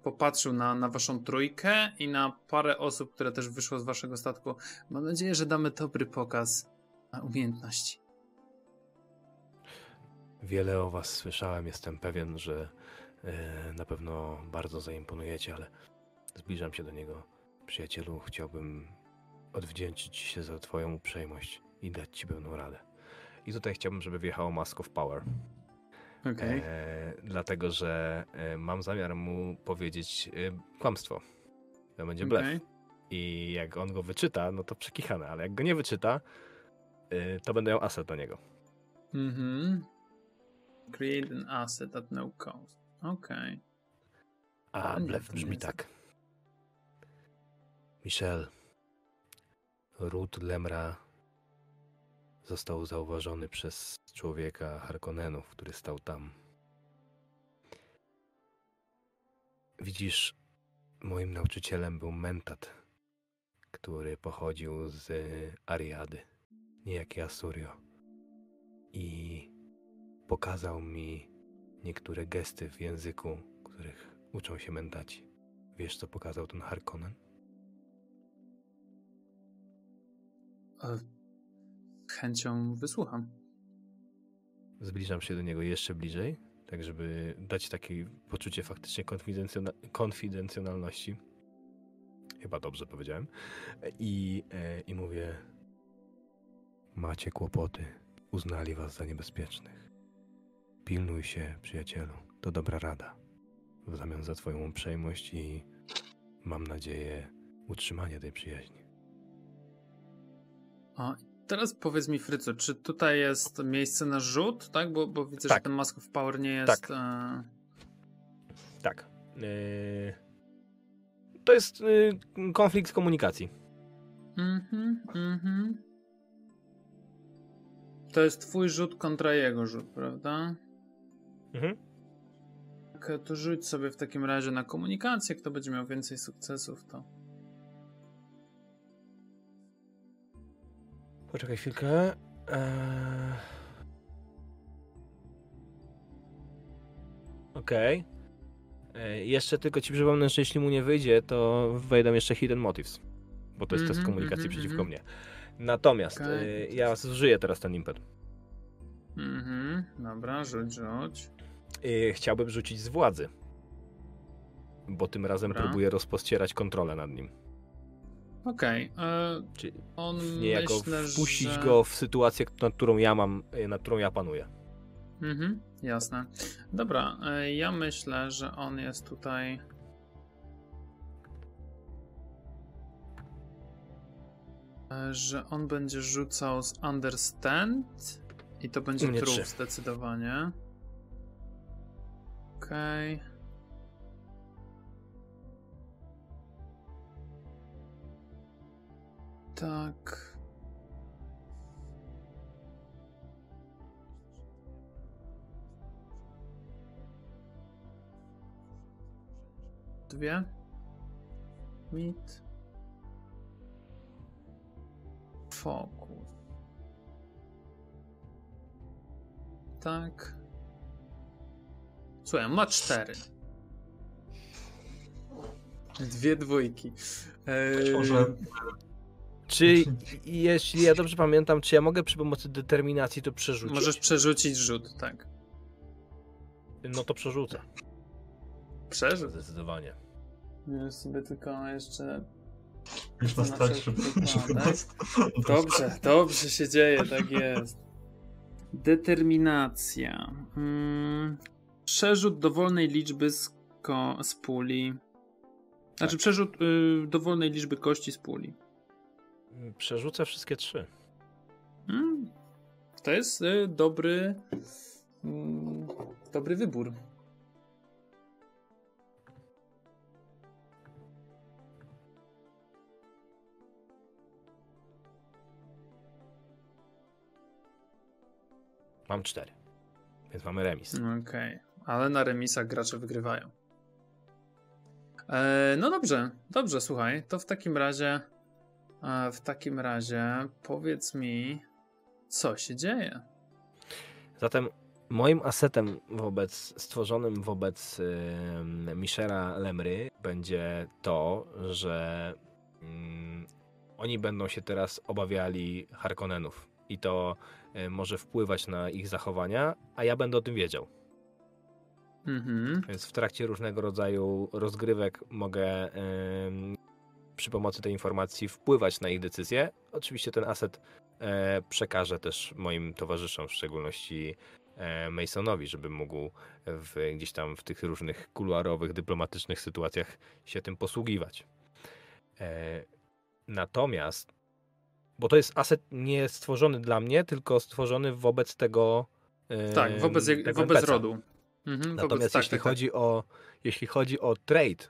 Speaker 1: Popatrzył na, na waszą trójkę i na parę osób, które też wyszło z waszego statku. Mam nadzieję, że damy dobry pokaz na umiejętności.
Speaker 4: Wiele o was słyszałem, jestem pewien, że e, na pewno bardzo zaimponujecie, ale zbliżam się do niego. Przyjacielu, chciałbym odwdzięczyć się za twoją uprzejmość i dać ci pełną radę. I tutaj chciałbym, żeby wjechało Mask of Power.
Speaker 1: Okej.
Speaker 4: E, dlatego, że e, mam zamiar mu powiedzieć e, kłamstwo. To będzie blef.
Speaker 1: Okej.
Speaker 4: I jak on go wyczyta, no to przekichane, ale jak go nie wyczyta, e, to będę miał aset do niego.
Speaker 1: Mhm. Create an asset at no cost. Okej.
Speaker 4: A
Speaker 1: Fajnie
Speaker 4: blef brzmi
Speaker 1: jest.
Speaker 4: tak. Michel, ród Lemra został zauważony przez człowieka Harkonnenów, który stał tam. Widzisz, moim nauczycielem był Mentat, który pochodził z Ariady, niejaki Asurio. I pokazał mi niektóre gesty w języku, których uczą się Mentaci. Wiesz, co pokazał ten Harkonnen?
Speaker 1: Chęcią wysłucham.
Speaker 4: Zbliżam się do niego jeszcze bliżej, tak żeby dać takie poczucie faktycznie konfidencjona- konfidencjonalności. Chyba dobrze powiedziałem. I, e, I mówię: Macie kłopoty. Uznali was za niebezpiecznych. Pilnuj się, przyjacielu. To dobra rada. W zamian za Twoją uprzejmość i mam nadzieję utrzymanie tej przyjaźni.
Speaker 1: A teraz powiedz mi, Fryco, czy tutaj jest miejsce na rzut, tak? Bo, bo widzę,
Speaker 4: Tak.
Speaker 1: że ten Mask of Power nie jest...
Speaker 4: Tak.
Speaker 1: E...
Speaker 4: Tak. Yy, To jest yy, konflikt komunikacji.
Speaker 1: Mhm, mhm. To jest twój rzut kontra jego rzut, prawda?
Speaker 4: Mhm.
Speaker 1: Tak, to rzuć sobie w takim razie na komunikację. Kto będzie miał więcej sukcesów, to...
Speaker 4: Poczekaj chwilkę. Eee... Okej. Eee, Jeszcze tylko ci przypomnę, że jeśli mu nie wyjdzie, to wejdą jeszcze Hidden Motives. Bo to jest test
Speaker 1: Mhm,
Speaker 4: komunikacji
Speaker 1: mhm,
Speaker 4: przeciwko
Speaker 1: mhm.
Speaker 4: mnie. Natomiast
Speaker 1: Okej.
Speaker 4: y, ja zużyję teraz ten impet.
Speaker 1: Mhm, dobra, rzuć, rzuć.
Speaker 4: Y, chciałbym rzucić z władzy. Bo tym razem
Speaker 1: Dobra.
Speaker 4: próbuję rozpościerać kontrolę nad nim.
Speaker 1: Okej, e,
Speaker 4: Czyli
Speaker 1: on
Speaker 4: niejako
Speaker 1: myślę,
Speaker 4: wpuścić
Speaker 1: że...
Speaker 4: go w sytuację, nad którą ja mam, y, nad którą ja panuję.
Speaker 1: Mhm, jasne. Dobra, e, ja myślę, że on jest tutaj. e, Że on będzie rzucał z Understand i to będzie trup zdecydowanie. Okej. Tak. Dwie. Mit. Fokus. Tak. Słuchaj, ma cztery. Dwie dwójki. Eee,
Speaker 3: Może
Speaker 4: Czy jeśli ja dobrze pamiętam, czy ja mogę przy pomocy determinacji to przerzucić?
Speaker 1: Możesz przerzucić rzut, tak.
Speaker 4: No to przerzucę.
Speaker 1: Przerzut.
Speaker 4: Zdecydowanie.
Speaker 1: Już sobie tylko jeszcze.
Speaker 3: już nas żeby, żeby
Speaker 1: wypadek.
Speaker 3: nas...
Speaker 1: Dobrze, dobrze się dzieje, tak jest. Determinacja. Mm, przerzut dowolnej liczby z, ko- z puli. Znaczy, przerzut y, dowolnej liczby kości z puli.
Speaker 4: Przerzucę wszystkie trzy.
Speaker 1: Mm, to jest y, dobry. Mm, dobry wybór.
Speaker 4: Mam cztery. Więc mamy remis.
Speaker 1: Okej, ale na remisach gracze wygrywają. E, no dobrze, dobrze, słuchaj, to w takim razie, w takim razie powiedz mi, co się dzieje.
Speaker 4: Zatem moim asetem wobec, stworzonym wobec yy, Michela Lemry będzie to, że mm, oni będą się teraz obawiali Harkonnenów i to y, może wpływać na ich zachowania, a ja będę o tym wiedział.
Speaker 1: Mhm.
Speaker 4: Więc w trakcie różnego rodzaju rozgrywek mogę przy pomocy tej informacji wpływać na ich decyzje. Oczywiście ten aset e, przekażę też moim towarzyszom, w szczególności e, Masonowi, żeby mógł w, gdzieś tam w tych różnych kuluarowych, dyplomatycznych sytuacjach się tym posługiwać. E, natomiast, bo to jest aset nie stworzony dla mnie, tylko stworzony wobec tego. em,
Speaker 1: Tak, wobec,
Speaker 4: tego
Speaker 1: wobec
Speaker 4: NPC-a.
Speaker 1: rodu. Mhm,
Speaker 4: Natomiast
Speaker 1: wobec, tak,
Speaker 4: jeśli,
Speaker 1: tak, tak.
Speaker 4: chodzi O, jeśli chodzi o trade,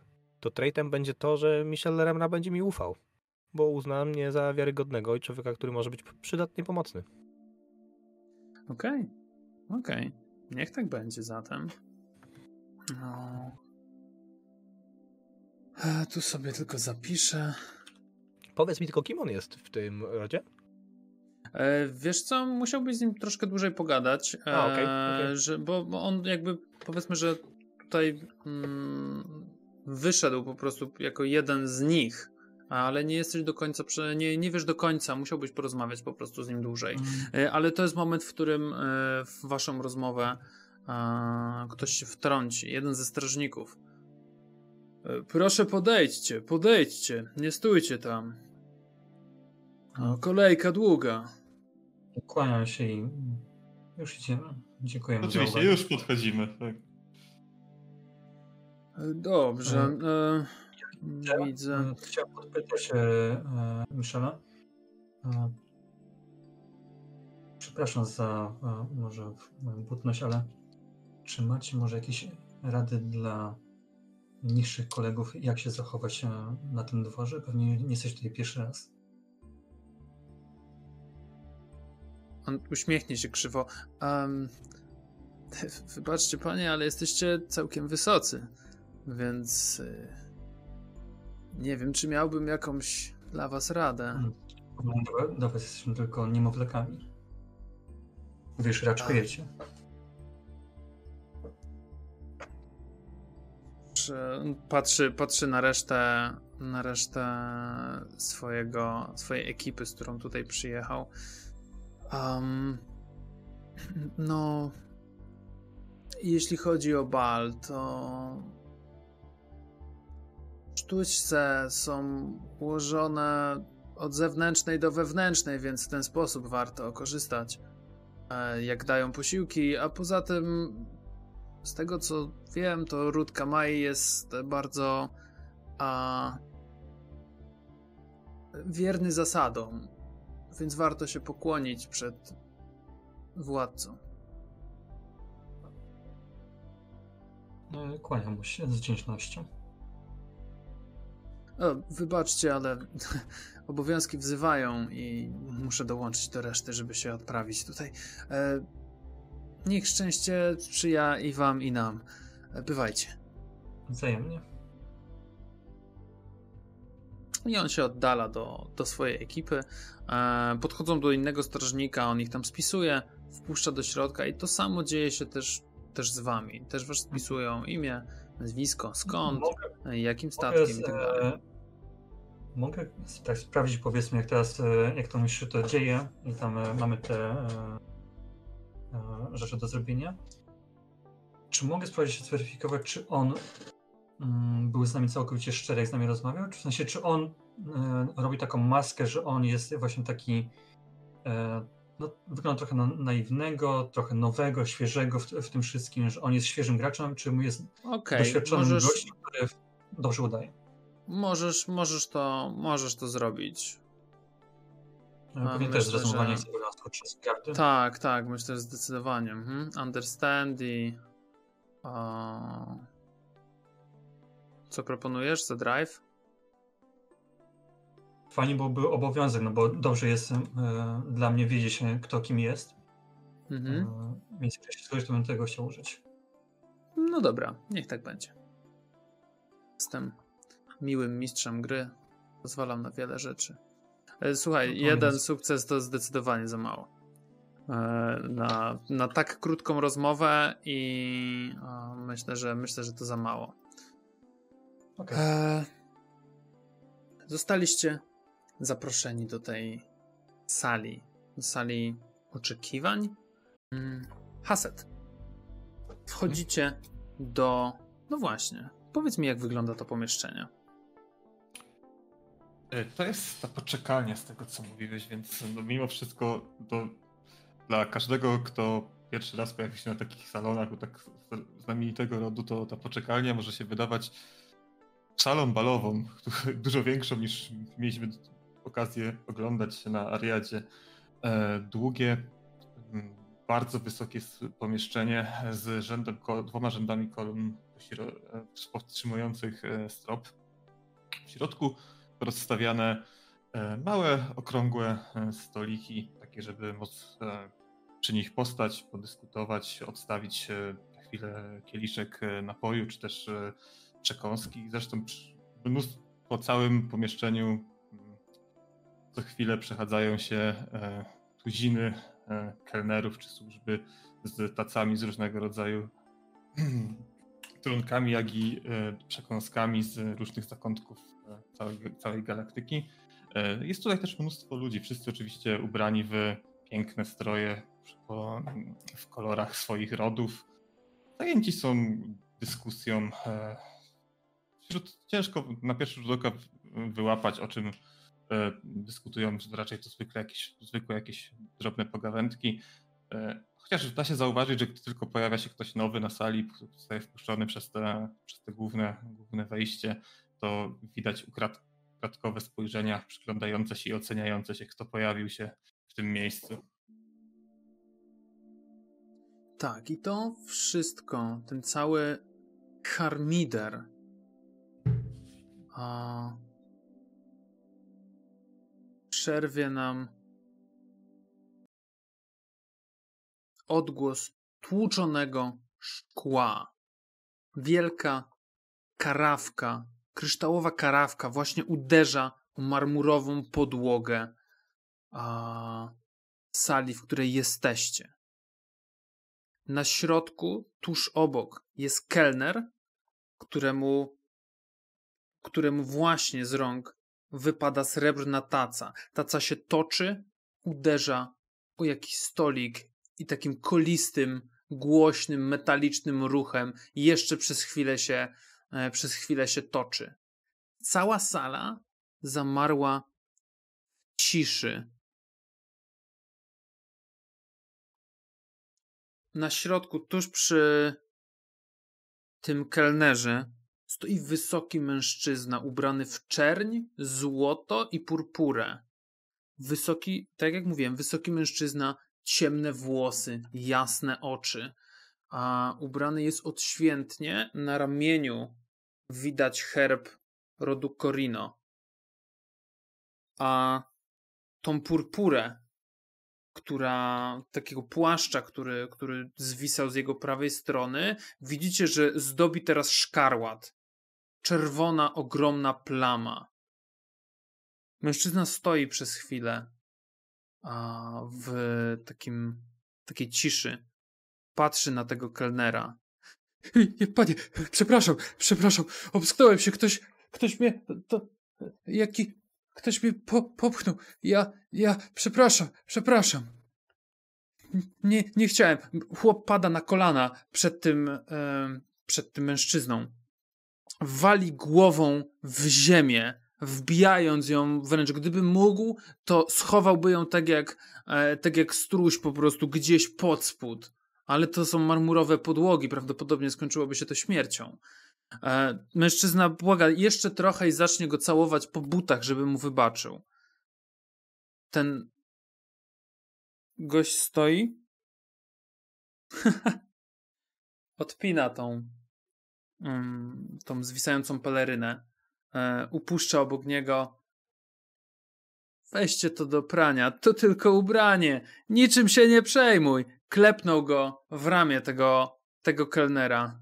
Speaker 4: to trade'em będzie to, że Michel Lemna będzie mi ufał, bo uzna mnie za wiarygodnego i człowieka, który może być przydatny i pomocny.
Speaker 1: Okej, okej. Niech tak będzie zatem. No. E, tu sobie tylko zapiszę.
Speaker 4: Powiedz mi tylko, kim on jest w tym rodzie?
Speaker 1: E, wiesz co, musiałbyś z nim troszkę dłużej pogadać, e,
Speaker 4: A, okej, okej.
Speaker 1: że, bo, bo on jakby, powiedzmy, że tutaj mm, wyszedł po prostu jako jeden z nich, ale nie jesteś do końca, prze- nie, nie wiesz do końca, musiałbyś porozmawiać po prostu z nim dłużej. E, Ale to jest moment, w którym e, w waszą rozmowę e, ktoś się wtrąci, jeden ze strażników. Proszę podejdźcie, podejdźcie, nie stójcie tam. O, kolejka długa.
Speaker 3: Kłaniam się i już idziemy. Dziękujemy za
Speaker 2: Oczywiście, już podchodzimy. Tak.
Speaker 1: E, Dobrze. E,
Speaker 3: Ja,
Speaker 1: widzę.
Speaker 3: e, Chciałem podpytać e, e, Michela. E, przepraszam za e, może moją butność, ale czy macie może jakieś rady dla niższych kolegów, jak się zachować e, na tym dworze? Pewnie nie jesteś tutaj pierwszy raz.
Speaker 1: On uśmiechnie się krzywo. Em, wybaczcie panie, ale jesteście całkiem wysocy, więc e, nie wiem, czy miałbym jakąś dla was radę.
Speaker 3: Dla, dla was jesteśmy tylko niemowlakami. Wiesz, raczkujecie.
Speaker 1: patrzy, patrzy na resztę na resztę swojego, swojej ekipy, z którą tutaj przyjechał. Um, no, jeśli chodzi o bal, to sztućce są ułożone od zewnętrznej do wewnętrznej, więc w ten sposób warto korzystać, e, jak dają posiłki, a poza tym z tego co wiem, to ród Kamai jest bardzo a, wierny zasadom, więc warto się pokłonić przed władcą.
Speaker 3: No, kłaniam mu się z wdzięcznością.
Speaker 1: O, wybaczcie, ale obowiązki wzywają i muszę dołączyć do reszty, żeby się odprawić tutaj. E, niech szczęście sprzyja i wam, i nam. E, bywajcie.
Speaker 3: Wzajemnie.
Speaker 1: I on się oddala do, do swojej ekipy. E, podchodzą do innego strażnika, on ich tam spisuje, wpuszcza do środka i to samo dzieje się też, też z wami. Też was spisują imię, nazwisko, skąd, mogę, jakim statkiem mogę, tak dalej.
Speaker 3: Mogę tak sprawdzić, powiedzmy, jak teraz, e, jak to się to dzieje i tam e, mamy te e, rzeczy do zrobienia. Czy mogę sprawdzić, zweryfikować, czy on mm, był z nami całkowicie szczery, jak z nami rozmawiał? Czy w sensie, czy on robi taką maskę, że on jest właśnie taki no, wygląda trochę na naiwnego, trochę nowego, świeżego w, w, tym wszystkim, że on jest świeżym graczem, czy mu jest okay, doświadczonym możesz... gościem, który dobrze udaje.
Speaker 1: Możesz, możesz, to, możesz to zrobić.
Speaker 3: Ja pewnie też zrozumowanie że... tego przez karty.
Speaker 1: Tak, tak, myślę, że zdecydowanie. Mhm. Understand i... Co proponujesz za drive?
Speaker 3: Fajnie byłby obowiązek, no bo dobrze jest e, dla mnie wiedzieć, kto kim jest. Mhm. E, więc jeśli się to bym tego chciał użyć.
Speaker 1: No dobra, niech tak będzie. Jestem miłym mistrzem gry. Pozwalam na wiele rzeczy. E, słuchaj, no jeden jest... sukces to zdecydowanie za mało. E, na, na tak krótką rozmowę i o, myślę, że myślę, że to za mało. Okay. E, zostaliście zaproszeni do tej sali, do sali oczekiwań. Mm, Haset. Wchodzicie do. No właśnie. Powiedz mi, jak wygląda to pomieszczenie.
Speaker 2: E, to jest ta poczekalnia z tego, co mówiłeś, więc no, mimo wszystko to dla każdego, kto pierwszy raz pojawi się na takich salonach, bo tak znamienitego rodu, to ta poczekalnia może się wydawać salą balową, dużo większą niż mieliśmy okazję oglądać się na Ariadzie. E, długie, bardzo wysokie pomieszczenie z rzędem, dwoma rzędami kolumn e, powstrzymujących strop. W środku rozstawiane e, małe, okrągłe e, stoliki, takie, żeby móc e, przy nich postać, podyskutować, odstawić na chwilę kieliszek napoju, czy też przekąski. Zresztą po całym pomieszczeniu co chwilę przechadzają się tuziny kelnerów czy służby z tacami z różnego rodzaju trunkami, jak i przekąskami z różnych zakątków całej, całej galaktyki. E, jest tutaj też mnóstwo ludzi, wszyscy oczywiście ubrani w piękne stroje w kolorach swoich rodów. Zajęci są dyskusją. E, wśród, ciężko na pierwszy rzut oka wyłapać, o czym e, dyskutują, raczej to zwykle jakieś, zwykłe jakieś drobne pogawędki. Chociaż da się zauważyć, że gdy tylko pojawia się ktoś nowy na sali, zostaje wpuszczony przez te, przez te główne, główne wejście, to widać ukradkowe spojrzenia, przyglądające się i oceniające się, kto pojawił się w tym miejscu.
Speaker 1: Tak, i to wszystko, ten cały harmider, a przerwie nam odgłos tłuczonego szkła. Wielka karawka kryształowa karawka właśnie uderza o marmurową podłogę a, sali, w której jesteście. Na środku, tuż obok, jest kelner, któremu, któremu właśnie z rąk wypada srebrna taca. Taca się toczy, uderza o jakiś stolik i takim kolistym, głośnym, metalicznym ruchem jeszcze przez chwilę się, e, przez chwilę się toczy. Cała sala zamarła w ciszy. Na środku, tuż przy tym kelnerze, stoi wysoki mężczyzna ubrany w czerń, złoto i purpurę. Wysoki, tak jak mówiłem, wysoki mężczyzna, ciemne włosy, jasne oczy, a ubrany jest odświętnie. Na ramieniu widać herb rodu Corino. A tą purpurę, która takiego płaszcza, który, który zwisał z jego prawej strony, widzicie, że zdobi teraz szkarłat. Czerwona, ogromna plama. Mężczyzna stoi przez chwilę a w takim, takiej ciszy. Patrzy na tego kelnera. Panie, przepraszam, przepraszam, obsknąłem się, ktoś, ktoś mnie, to, jaki, ktoś mnie po, popchnął. Ja, ja, przepraszam, przepraszam. Nie, nie chciałem. Chłop pada na kolana przed tym, przed tym mężczyzną. Wali głową w ziemię wbijając ją wręcz gdyby mógł, to schowałby ją tak jak, e, tak jak struś po prostu gdzieś pod spód. Ale to są marmurowe podłogi, prawdopodobnie skończyłoby się to śmiercią. E, mężczyzna błaga jeszcze trochę i zacznie go całować po butach, żeby mu wybaczył. Ten gość stoi. Odpina tą, tą zwisającą pelerynę e, upuszcza obok niego. Weźcie to do prania, to tylko ubranie, niczym się nie przejmuj. Klepnął go w ramię tego, tego kelnera.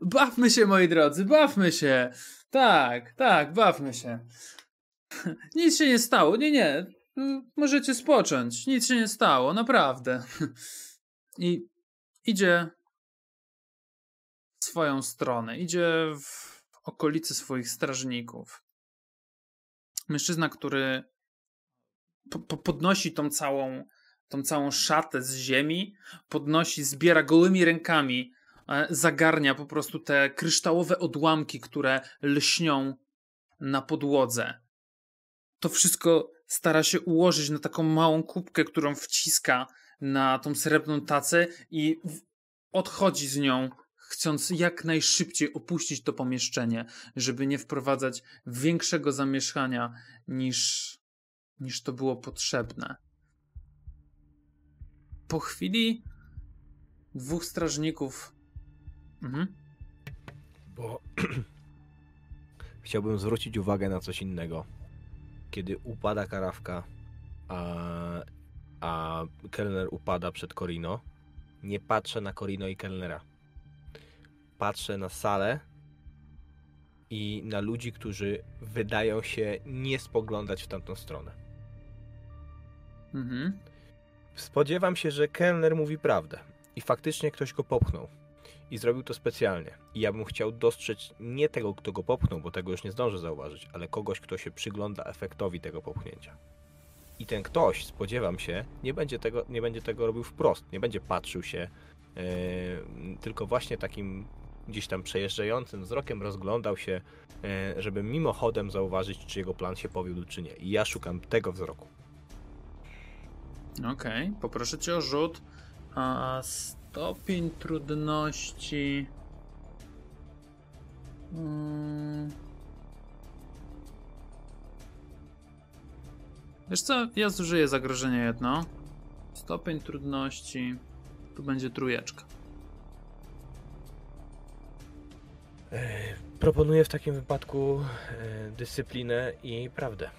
Speaker 1: Bawmy się, moi drodzy, bawmy się. Tak, tak, bawmy się. Nic się nie stało, nie, nie. Możecie spocząć, nic się nie stało, naprawdę. I idzie swoją stronę, idzie w okolicy swoich strażników. Mężczyzna, który po, po podnosi tą całą, tą całą szatę z ziemi, podnosi, zbiera gołymi rękami, e, zagarnia po prostu te kryształowe odłamki, które lśnią na podłodze. To wszystko stara się ułożyć na taką małą kubkę, którą wciska na tą srebrną tacę i odchodzi z nią chcąc jak najszybciej opuścić to pomieszczenie, żeby nie wprowadzać większego zamieszania niż, niż to było potrzebne. Po chwili dwóch strażników. Mhm.
Speaker 4: Bo chciałbym zwrócić uwagę na coś innego. Kiedy upada karawka, a, a kelner upada przed Korino, nie patrzę na Korino i kelnera patrzę na salę i na ludzi, którzy wydają się nie spoglądać w tamtą stronę. Mhm. Spodziewam się, że kelner mówi prawdę i faktycznie ktoś go popchnął. I zrobił to specjalnie. I ja bym chciał dostrzec nie tego, kto go popchnął, bo tego już nie zdążę zauważyć, ale kogoś, kto się przygląda efektowi tego popchnięcia. I ten ktoś, spodziewam się, nie będzie tego, nie będzie tego robił wprost, nie będzie patrzył się, yy, tylko właśnie takim gdzieś tam przejeżdżającym wzrokiem rozglądał się, e, żeby mimochodem zauważyć, czy jego plan się powiódł, czy nie. I ja szukam tego wzroku.
Speaker 1: Okej, okay. poproszę cię o rzut. A stopień trudności. Hmm. Wiesz co, ja zużyję zagrożenie jedno. Stopień trudności. Tu będzie trujeczka.
Speaker 4: Proponuję w takim wypadku e, dyscyplinę i prawdę.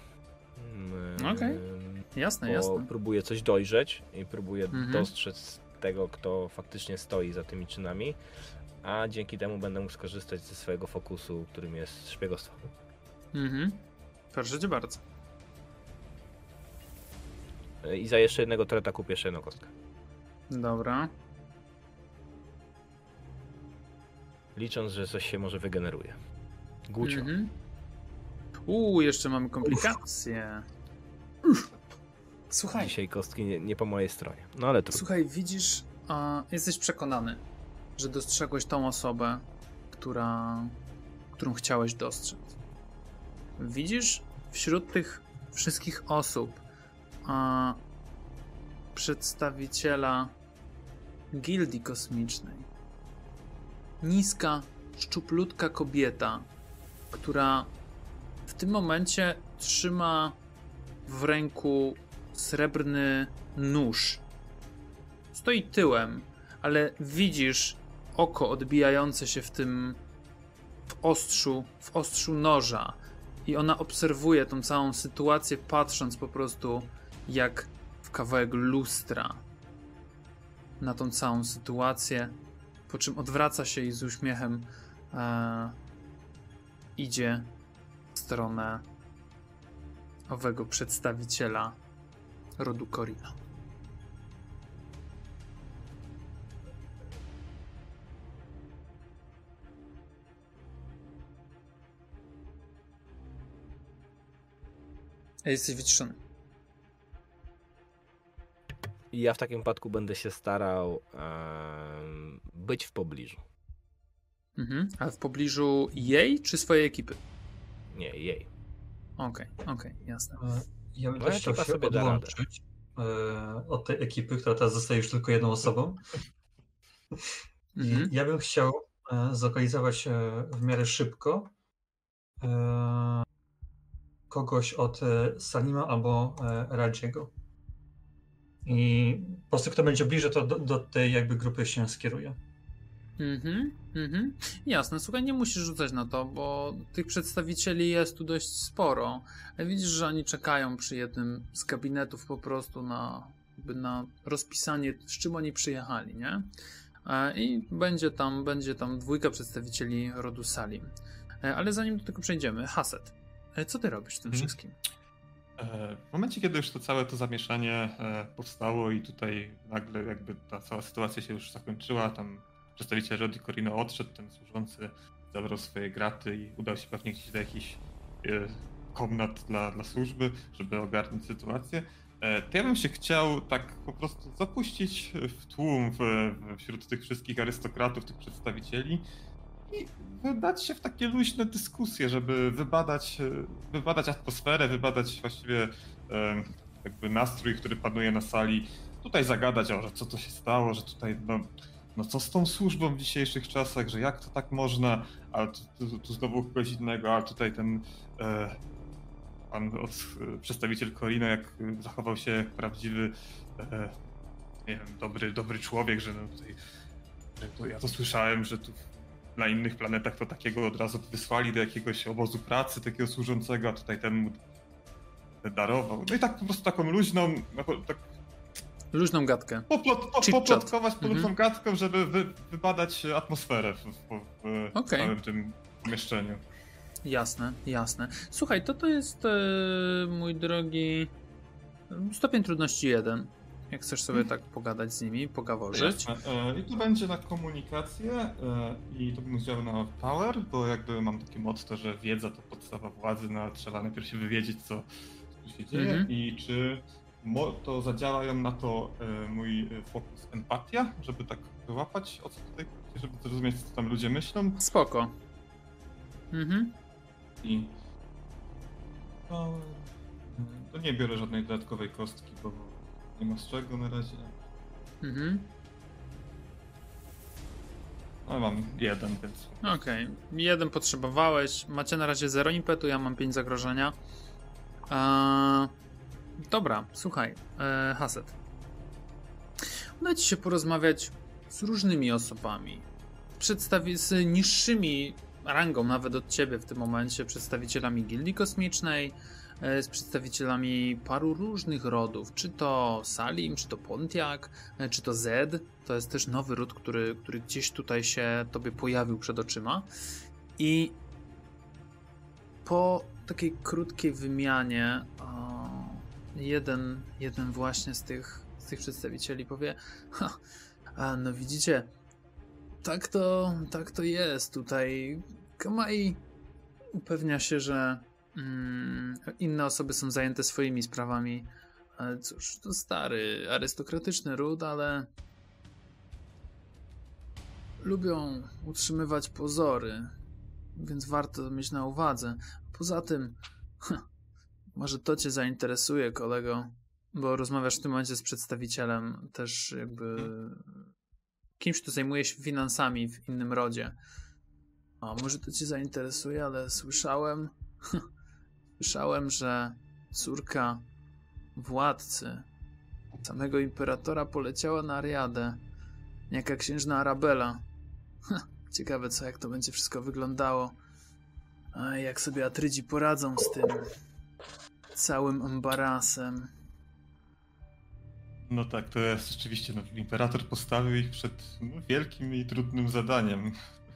Speaker 1: Mm, Okej, okay. jasne, jasne.
Speaker 4: Próbuję coś dojrzeć i próbuję mhm. dostrzec tego, kto faktycznie stoi za tymi czynami, a dzięki temu będę mógł skorzystać ze swojego fokusu, którym jest szpiegostwo.
Speaker 1: Mhm. Proszę cię bardzo.
Speaker 4: E, I za jeszcze jednego treta kupię jeszcze jedną kostkę.
Speaker 1: Dobra.
Speaker 4: Licząc, że coś się może wygeneruje. Gucio.
Speaker 1: Mhm. Uuu, jeszcze mamy komplikacje. Słuchaj,
Speaker 4: Dzisiaj kostki nie, nie po mojej stronie. No ale trudno.
Speaker 1: słuchaj, widzisz, a, jesteś przekonany, że dostrzegłeś tą osobę, która, którą chciałeś dostrzec. Widzisz wśród tych wszystkich osób a, przedstawiciela gildii kosmicznej. Niska, szczuplutka kobieta, która w tym momencie trzyma w ręku srebrny nóż. Stoi tyłem, ale widzisz oko odbijające się w tym w ostrzu, w ostrzu noża i ona obserwuje tą całą sytuację patrząc po prostu jak w kawałek lustra na tą całą sytuację, po czym odwraca się i z uśmiechem e, idzie w stronę owego przedstawiciela rodu Corina. A Jesteś wyciszony.
Speaker 4: I ja w takim wypadku będę się starał em, być w pobliżu.
Speaker 1: Mhm. A w pobliżu jej czy swojej ekipy?
Speaker 4: Nie, jej.
Speaker 1: Okej, okej, jasne.
Speaker 3: E, Ja bym
Speaker 4: Moja
Speaker 3: też chciał się
Speaker 4: sobie
Speaker 3: odłączyć e, od tej ekipy, która teraz zostaje już tylko jedną osobą.
Speaker 1: Mhm.
Speaker 3: Ja bym chciał e, zlokalizować e, w miarę szybko e, kogoś od e, Salima albo e, Radziego. I po prostu kto będzie bliżej, to do, do tej jakby grupy się skieruje.
Speaker 1: Mhm, mhm. Jasne, słuchaj, nie musisz rzucać na to, bo tych przedstawicieli jest tu dość sporo. Widzisz, że oni czekają przy jednym z gabinetów po prostu na, na rozpisanie, z czym oni przyjechali, nie? E, I będzie tam, będzie tam dwójka przedstawicieli rodu Salim. E, Ale zanim do tego przejdziemy, Haset, e, co ty robisz w tym
Speaker 2: Mhm.
Speaker 1: wszystkim?
Speaker 2: E, W momencie, kiedy już to całe to zamieszanie e, powstało i tutaj nagle jakby ta cała sytuacja się już zakończyła, tam przedstawiciel Rodi Corino odszedł, ten służący zabrał swoje graty i udał się pewnie gdzieś do jakichś e, komnat dla, dla służby, żeby ogarnąć sytuację. To ja bym się chciał tak po prostu zapuścić w tłum w- wśród tych wszystkich arystokratów, tych przedstawicieli i wydać się w takie luźne dyskusje, żeby wybadać, e, wybadać atmosferę, wybadać właściwie e, jakby nastrój, który panuje na sali. Tutaj zagadać, o, że co to się stało, że tutaj no, no co z tą służbą w dzisiejszych czasach, że jak to tak można, a tu, tu, tu znowu kogoś innego, a tutaj ten e, pan od, e, przedstawiciel Corina, jak zachował się jak prawdziwy e, nie wiem, dobry, dobry człowiek, że no tutaj że to, ja to słyszałem, że tu na innych planetach to takiego od razu wysłali do jakiegoś obozu pracy, takiego służącego, a tutaj ten mu darował. No i tak po prostu taką luźną, no, po- tak
Speaker 1: Luźną gadkę.
Speaker 2: poplot, po, poplotkować
Speaker 1: Mhm.
Speaker 2: mhm. gadką, żeby wy, wybadać atmosferę w, w, w
Speaker 1: Okej.
Speaker 2: całym tym pomieszczeniu.
Speaker 1: Jasne, jasne. Słuchaj, to to jest, e, mój drogi, stopień trudności 1. Jak chcesz sobie tak pogadać z nimi, pogaworzyć.
Speaker 2: Jasne. E, I tu będzie na komunikację e, i to bym chciał na power, bo jakby mam takie motto, że wiedza to podstawa władzy, no, trzeba najpierw się wywiedzieć, co tu się dzieje
Speaker 1: Mhm.
Speaker 2: i czy to zadziałają na to e, mój e, fokus empatia, żeby tak wyłapać, o co tutaj żeby zrozumieć, co tam ludzie myślą
Speaker 1: Spoko. Mhm.
Speaker 2: i e, To nie biorę żadnej dodatkowej kostki, bo nie ma z czego na razie.
Speaker 1: Mhm.
Speaker 2: Ale mam jeden, więc
Speaker 1: Okej. Jeden potrzebowałeś. Macie na razie 0 impetu, ja mam 5 zagrożenia. Eee, dobra, słuchaj, eee, Haset. Uda ci się porozmawiać z różnymi osobami. Przedstawi z niższymi rangą nawet od ciebie w tym momencie, przedstawicielami Gildii Kosmicznej, z przedstawicielami paru różnych rodów, czy to Salim, czy to Pontiac, e, czy to Z. To jest też nowy ród, który, który gdzieś tutaj się tobie pojawił przed oczyma. I po takiej krótkiej wymianie jeden, jeden właśnie z tych, z tych przedstawicieli powie ha, no widzicie, tak to, tak to jest tutaj. Kamai upewnia się, że inne osoby są zajęte swoimi sprawami. Cóż, to stary, arystokratyczny ród, ale lubią utrzymywać pozory, więc warto mieć na uwadze. Poza tym, może to cię zainteresuje, kolego, bo rozmawiasz w tym momencie z przedstawicielem też jakby kimś, kto zajmuje się finansami w innym rodzie. A może to cię zainteresuje, ale słyszałem, słyszałem, że córka władcy, samego imperatora poleciała na Ariadę, jaka księżna Arabella. Ciekawe co, jak to będzie wszystko wyglądało. A jak sobie Atrydzi poradzą z tym całym embarasem.
Speaker 2: No tak, to jest rzeczywiście, no, imperator postawił ich przed no, wielkim i trudnym zadaniem.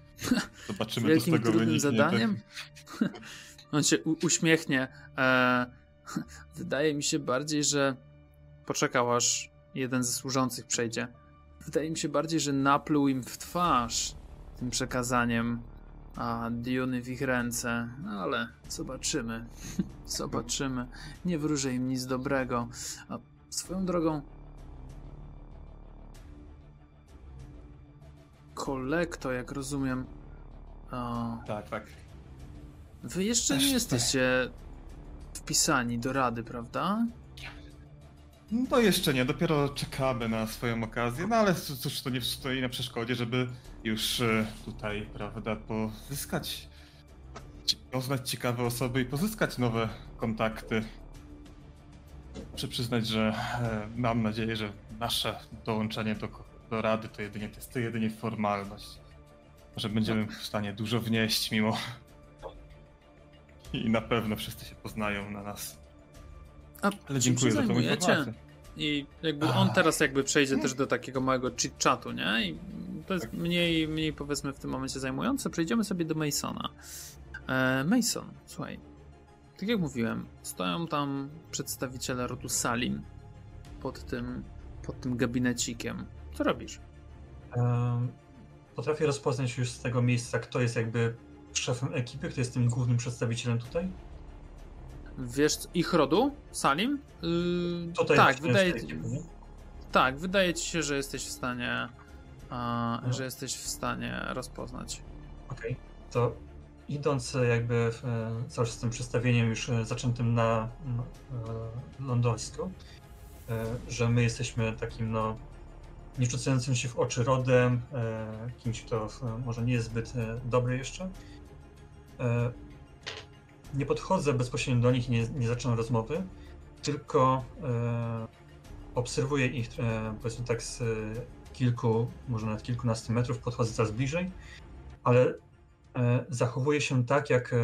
Speaker 2: Zobaczymy, co z tego
Speaker 1: trudnym
Speaker 2: wyniknie.
Speaker 1: zadaniem? On się uśmiechnie. E, wydaje mi się bardziej, że poczekał aż jeden ze służących przejdzie. Wydaje mi się bardziej, że napluł im w twarz tym przekazaniem a Diony w ich ręce, no ale zobaczymy. zobaczymy. Nie wróżę im nic dobrego. A swoją drogą kolekto, jak rozumiem. O,
Speaker 2: Tak, tak.
Speaker 1: Wy jeszcze
Speaker 2: Też
Speaker 1: nie jesteście wpisani do rady, prawda?
Speaker 2: No jeszcze nie, dopiero czekamy na swoją okazję, no ale cóż, to nie stoi na przeszkodzie, żeby już e, tutaj, prawda, pozyskać, poznać ciekawe osoby i pozyskać nowe kontakty. Muszę przyznać, że e, mam nadzieję, że nasze dołączenie do, do Rady to jedynie, to jest to jedynie formalność. Że będziemy w stanie dużo wnieść mimo... I na pewno wszyscy się poznają na nas.
Speaker 1: A
Speaker 2: Ale dziękuję za tą informację.
Speaker 1: I jakby on teraz jakby przejdzie też do takiego małego chit-chatu, nie? I to jest mniej, mniej powiedzmy w tym momencie zajmujące. Przejdziemy sobie do Masona. E, Mason, słuchaj. Tak jak mówiłem, stoją tam przedstawiciele rodu Salim pod tym, pod tym gabinecikiem. Co robisz?
Speaker 3: Em, Potrafię rozpoznać już z tego miejsca, kto jest jakby szefem ekipy, kto jest tym głównym przedstawicielem tutaj.
Speaker 1: Wiesz ich rodu? Salim? Yy,
Speaker 3: Tutaj
Speaker 1: tak, wydaje
Speaker 3: nie?
Speaker 1: Tak, wydaje ci się, że jesteś w stanie a,
Speaker 3: No.
Speaker 1: że jesteś w stanie rozpoznać.
Speaker 3: Okej, to idąc e, jakby w, e, cały z tym przedstawieniem już e, zaczętym na no, lądowisku, że my jesteśmy takim no nie rzucającym się w oczy rodem, kimś, kto może nie jest zbyt dobry jeszcze. E, nie podchodzę bezpośrednio do nich i nie, nie zaczynam rozmowy, tylko e, obserwuję ich e, powiedzmy tak z kilku, może nawet kilkunastu metrów, podchodzę coraz bliżej, ale zachowuje się tak, jak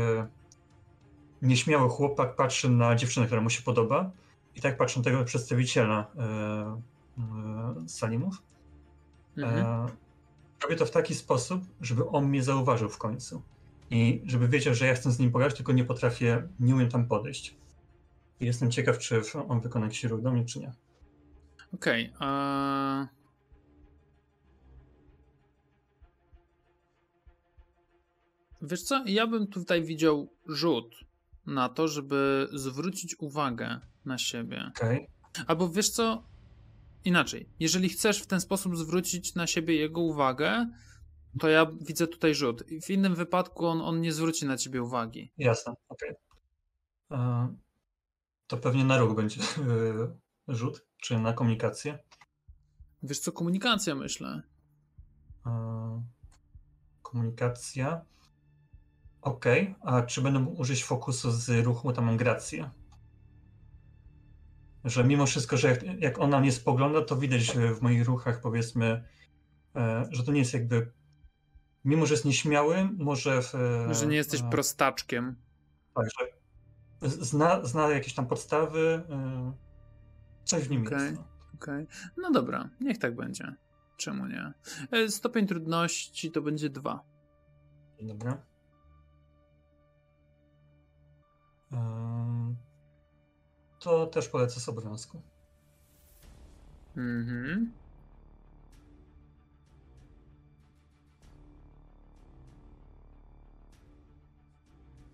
Speaker 3: nieśmiały chłopak patrzy na dziewczynę, która mu się podoba i tak patrzy na tego przedstawiciela Salimów.
Speaker 1: Mhm.
Speaker 3: Robię to w taki sposób, żeby on mnie zauważył w końcu. I żeby wiedział, że ja chcę z nim pogadać, tylko nie potrafię, nie umiem tam podejść. I jestem ciekaw, czy on wykona jakiś ruch do mnie, czy nie.
Speaker 1: Okej. a Wiesz co? Ja bym tutaj widział rzut na to, żeby zwrócić uwagę na siebie.
Speaker 3: Okej.
Speaker 1: Albo wiesz co? Inaczej. Jeżeli chcesz w ten sposób zwrócić na siebie jego uwagę, to ja widzę tutaj rzut. W innym wypadku on, on nie zwróci na ciebie uwagi.
Speaker 3: Jasne, okej. E, To pewnie na ruch będzie e, rzut, czy na komunikację.
Speaker 1: Wiesz co? Komunikacja, myślę.
Speaker 3: E, Komunikacja. Okej, a czy będę mógł użyć fokusu z ruchu, tam mam grację? Że mimo wszystko, że jak, jak ona mnie spogląda, to widać w moich ruchach, powiedzmy, że to nie jest jakby. Mimo, że jest nieśmiały, może. W, e,
Speaker 1: Że nie jesteś
Speaker 3: e,
Speaker 1: prostaczkiem.
Speaker 3: Tak, że zna, zna jakieś tam podstawy. e, Coś w nim
Speaker 1: Okej.
Speaker 3: jest. No.
Speaker 1: Okej. No dobra, niech tak będzie. Czemu nie? Stopień trudności to będzie dwa.
Speaker 3: Dobra. To też polecę z obowiązku.
Speaker 1: Mhm.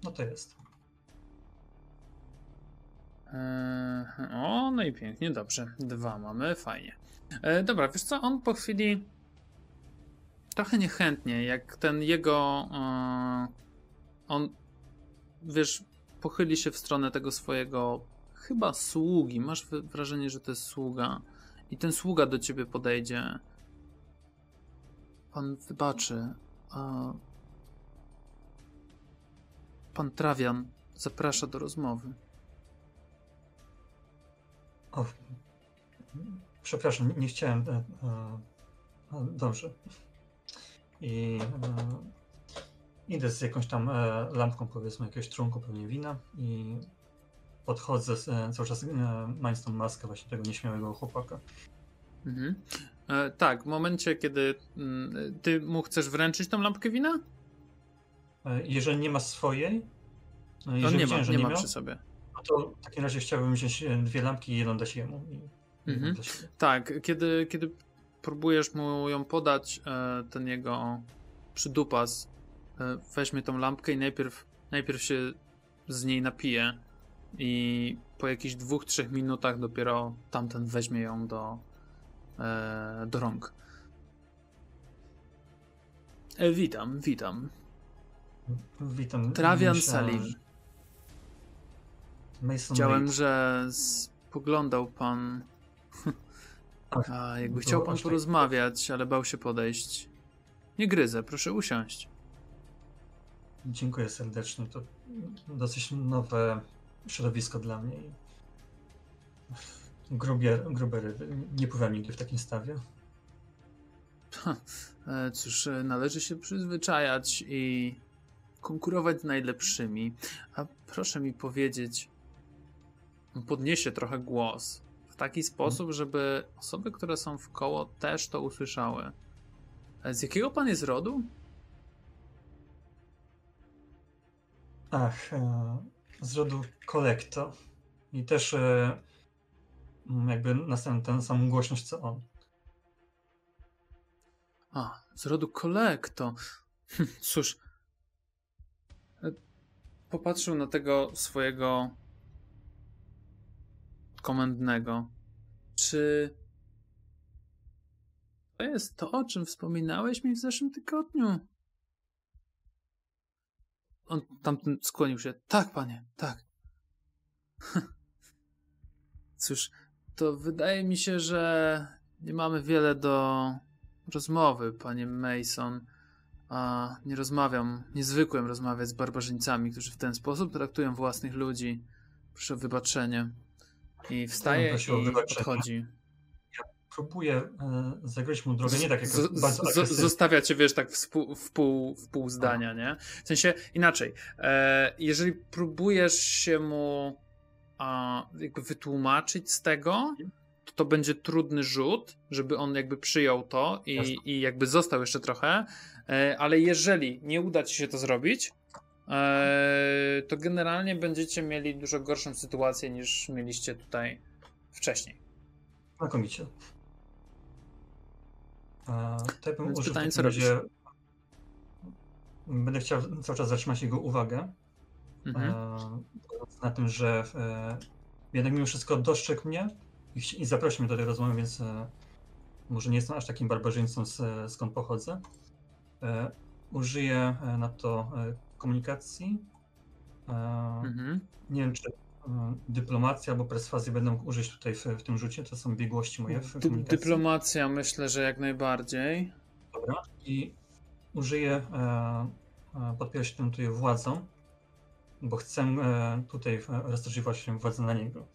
Speaker 3: No to jest.
Speaker 1: Eee, o, no i pięknie, dobrze. Dwa mamy, fajnie. E, dobra, wiesz co, on po chwili trochę niechętnie, jak ten jego e, on, wiesz, pochyli się w stronę tego swojego chyba sługi. Masz wrażenie, że to jest sługa. I ten sługa do ciebie podejdzie. Pan wybaczy. A... Pan Trawian zaprasza do rozmowy.
Speaker 3: O, przepraszam, nie chciałem. E, e, dobrze. I e, idę z jakąś tam e, lampką, powiedzmy, jakiegoś trunku, pewnie wina i podchodzę, e, cały czas e, mając tą maskę właśnie tego nieśmiałego chłopaka.
Speaker 1: Mhm. Tak, w momencie, kiedy m, ty mu chcesz wręczyć tą lampkę wina?
Speaker 3: E, jeżeli nie ma swojej,
Speaker 1: e, jeżeli nie ma, nie, nie ma przy sobie.
Speaker 3: No to w takim razie chciałbym wziąć e, dwie lampki i jedną dać jemu.
Speaker 1: Mhm. Tak, kiedy, kiedy próbujesz mu ją podać, ten jego przydupas weźmie tą lampkę i najpierw, najpierw się z niej napije i po jakichś dwóch, trzech minutach dopiero tamten weźmie ją do, do rąk. Witam, witam.
Speaker 3: Witam.
Speaker 1: Trawian Salim. Widziałem, że spoglądał pan. A, jakby chciał pan porozmawiać, ale bał się podejść. Nie gryzę, proszę usiąść.
Speaker 3: Dziękuję serdecznie. To dosyć nowe środowisko dla mnie. Grubie, grube ryby. Nie pływam nigdy w takim stawie.
Speaker 1: E, cóż, e, należy się przyzwyczajać i konkurować z najlepszymi. A proszę mi powiedzieć, podniesie trochę głos w taki sposób, żeby osoby, które są w koło też to usłyszały. E, z jakiego pan jest rodu?
Speaker 3: Ach, z rodu Kolekto. I też e, jakby następny tę samą głośność co on.
Speaker 1: A, z rodu Kolekto. Hm, cóż. Popatrzył na tego swojego komendnego. Czy to jest to, o czym wspominałeś mi w zeszłym tygodniu? On tamten skłonił się. Tak, panie, tak. Cóż, to wydaje mi się, że nie mamy wiele do rozmowy, panie Mason. A nie rozmawiam, niezwykłem rozmawiać z barbarzyńcami, którzy w ten sposób traktują własnych ludzi. Proszę o wybaczenie. I wstaje i odchodzi
Speaker 3: próbuje e, zagrozić mu drogę, nie tak jak z,
Speaker 1: z, Zostawia cię, wiesz, tak w pół, w pół, w pół zdania, nie? W sensie inaczej. E, jeżeli próbujesz się mu a, jakby wytłumaczyć z tego, to to będzie trudny rzut, żeby on jakby przyjął to i, i jakby został jeszcze trochę, ale jeżeli nie uda ci się to zrobić, e, to generalnie będziecie mieli dużo gorszą sytuację niż mieliście tutaj wcześniej.
Speaker 3: Znakomicie. To ja bym
Speaker 1: użył pytanie, co razie...
Speaker 3: Będę chciał cały czas zatrzymać jego uwagę. Mhm. Na tym, że e, jednak mimo wszystko dostrzegł mnie i, zaprosił mnie do tej rozmowy, więc e, może nie jestem aż takim barbarzyńcą, skąd pochodzę. E, użyję na to komunikacji. Mhm. Nie wiem, czy dyplomacja albo perswazję będę mógł użyć tutaj w, w tym rzucie. To są biegłości moje w
Speaker 1: Dy Dyplomacja myślę, że jak najbardziej.
Speaker 3: Dobra. I użyję, e, e podpierać tym tutaj władzą, bo chcę e, tutaj rozszerzyć właśnie władzę na niego.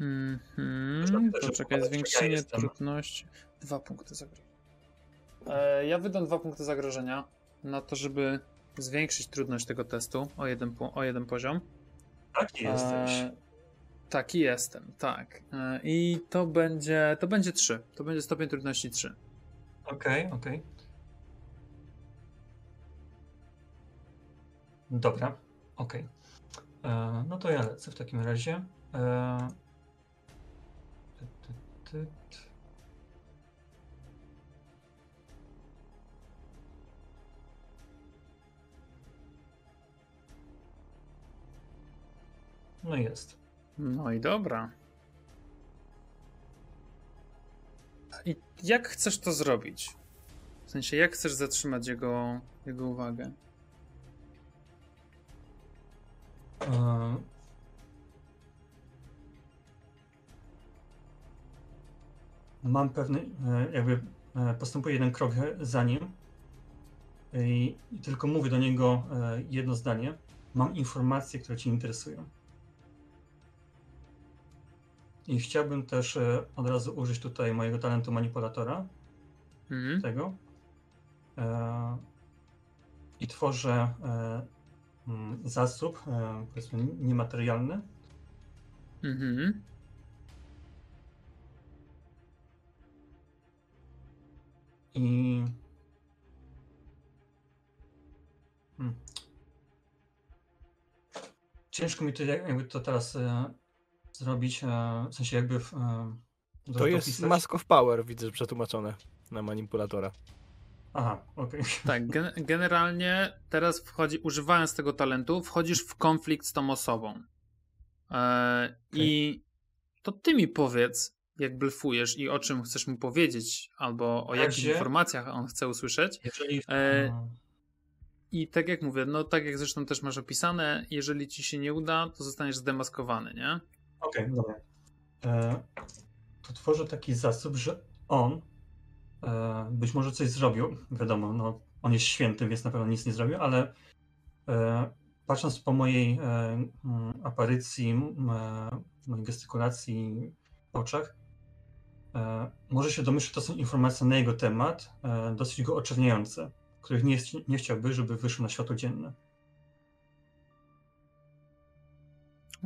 Speaker 1: Mhm. Poczekaj, zwiększenie ja trudności. Dwa punkty zagrożenia. E, ja wydam dwa punkty zagrożenia na to, żeby zwiększyć trudność tego testu o jeden, o jeden poziom.
Speaker 3: Taki jesteś. E,
Speaker 1: taki jestem, tak. E, I to będzie, to będzie 3. To będzie stopień trudności 3.
Speaker 3: Okej, okay, okej. Okay. Dobra, okej. Okay. No to ja lecę w takim razie. Ty, ty, ty. No jest.
Speaker 1: No i dobra. I jak chcesz to zrobić? W sensie, jak chcesz zatrzymać jego, jego uwagę?
Speaker 3: E, Mam pewny, e, jakby e, postępuję jeden krok za nim i tylko mówię do niego jedno zdanie. Mam informacje, które Cię interesują. I chciałbym też e, od razu użyć tutaj mojego talentu manipulatora,
Speaker 1: Mhm.
Speaker 3: tego. E, I tworzę e, mm, zasób, powiedzmy, niematerialny.
Speaker 1: Mhm.
Speaker 3: I. Hmm. Ciężko mi to jak- jakby to teraz zrobić, e, w sensie jakby. w, E,
Speaker 4: To jest. Mask of Power, widzę przetłumaczone na manipulatora.
Speaker 3: Aha, okej.
Speaker 1: Tak, gen generalnie teraz wchodzi, używając tego talentu, wchodzisz w konflikt z tą osobą. E, I to ty mi powiedz, jak blefujesz i o czym chcesz mu powiedzieć, albo o jakich informacjach on chce usłyszeć.
Speaker 3: Jeżeli.
Speaker 1: E,
Speaker 3: e,
Speaker 1: I tak jak mówię, no tak jak zresztą też masz opisane, jeżeli ci się nie uda, to zostaniesz zdemaskowany, nie?
Speaker 3: Okej, dobra. E, to tworzę taki zasób, że on e, być może coś zrobił. Wiadomo, no, on jest święty, więc na pewno nic nie zrobił, ale e, patrząc po mojej e, aparycji, e, mojej gestykulacji w oczach, e, może się domyślić, że to są informacje na jego temat, e, dosyć go oczerniające, których nie, nie chciałby, żeby wyszły na światło dzienne.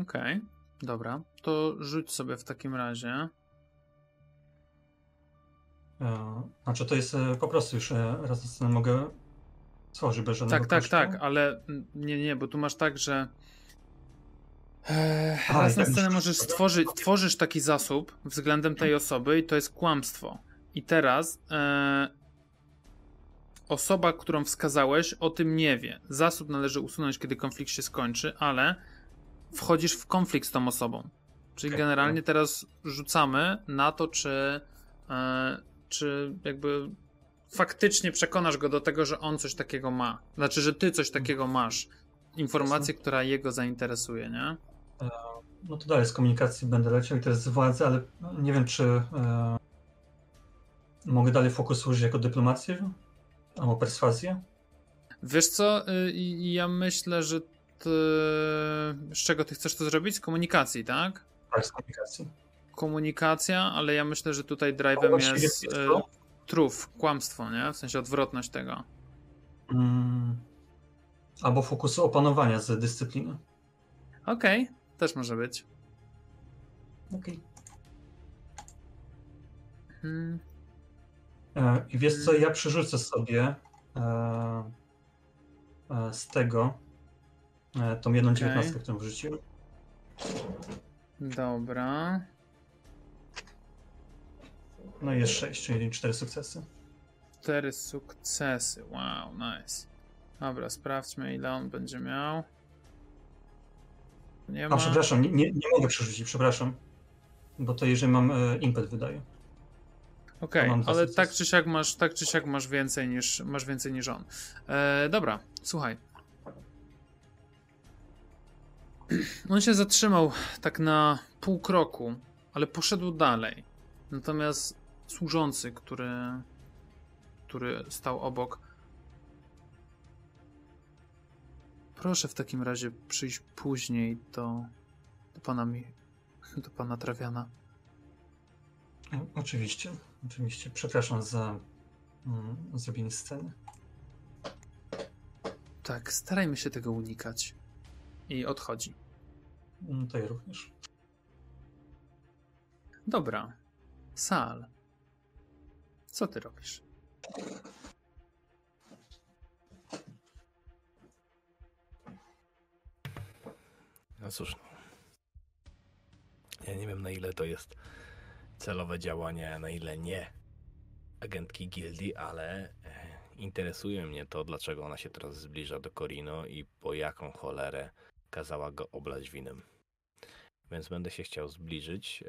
Speaker 1: Okej, dobra. To rzuć sobie w takim razie.
Speaker 3: E, Znaczy to jest e, po prostu już e, raz na scenę mogę stworzyć bez żadnego
Speaker 1: Tak, tak,
Speaker 3: kosztu.
Speaker 1: tak, ale mm, nie, nie, bo tu masz tak, że Eee, raz na
Speaker 3: tak
Speaker 1: scenę możesz stworzyć, tworzysz taki zasób względem tej osoby i to jest kłamstwo. I teraz e, osoba, którą wskazałeś, o tym nie wie. Zasób należy usunąć, kiedy konflikt się skończy, ale wchodzisz w konflikt z tą osobą. Czyli
Speaker 3: Okej,
Speaker 1: generalnie teraz rzucamy na to, czy, e, czy jakby faktycznie przekonasz go do tego, że on coś takiego ma. Znaczy, że ty coś takiego masz. Informację, która jego zainteresuje, nie?
Speaker 3: No to dalej z komunikacji będę leciał i jest z władzy, ale nie wiem, czy e, mogę dalej fokus użyć jako dyplomację albo perswazję.
Speaker 1: Wiesz co, y, ja myślę, że. Z czego ty chcesz to zrobić? Z komunikacji, tak?
Speaker 3: Tak, z komunikacji.
Speaker 1: Komunikacja, ale ja myślę, że tutaj
Speaker 3: No
Speaker 1: drive'em
Speaker 3: właściwie
Speaker 1: jest y, truf, kłamstwo, nie? W sensie odwrotność tego.
Speaker 3: Mm, albo fokus opanowania z dyscypliny.
Speaker 1: Okej, też może być.
Speaker 3: Okej.
Speaker 1: Hmm.
Speaker 3: E, I wiesz co, ja przerzucę sobie e, e, z tego tą jedną
Speaker 1: Okej.
Speaker 3: dziewiętnastkę, którą wrzuciłem.
Speaker 1: Dobra.
Speaker 3: No i jest 6, czyli 4 sukcesy.
Speaker 1: Cztery sukcesy. Wow, nice. Dobra, sprawdźmy ile on będzie miał. Nie ma.
Speaker 3: A przepraszam, nie, nie, nie mogę przerzucić, przepraszam. Bo to jeżeli mam e, impet wydaje.
Speaker 1: Okej,
Speaker 3: dwa
Speaker 1: ale tak czy siak masz, tak czy siak masz więcej niż masz więcej niż on. E, dobra, słuchaj. On się zatrzymał tak na pół kroku, ale poszedł dalej. Natomiast służący, który, który stał obok. Proszę w takim razie przyjść później do, do pana mi, do pana Trawiana.
Speaker 3: Oczywiście, oczywiście. Przepraszam za mm, zrobienie sceny.
Speaker 1: Tak, starajmy się tego unikać. I odchodzi.
Speaker 3: No to ja również.
Speaker 1: Dobra. Sal. Co ty robisz?
Speaker 4: No cóż, no. Ja nie wiem na ile to jest celowe działanie, a na ile nie agentki gildii, ale e, interesuje mnie to, dlaczego ona się teraz zbliża do Corino i po jaką cholerę kazała go oblać winem. więc będę się chciał zbliżyć,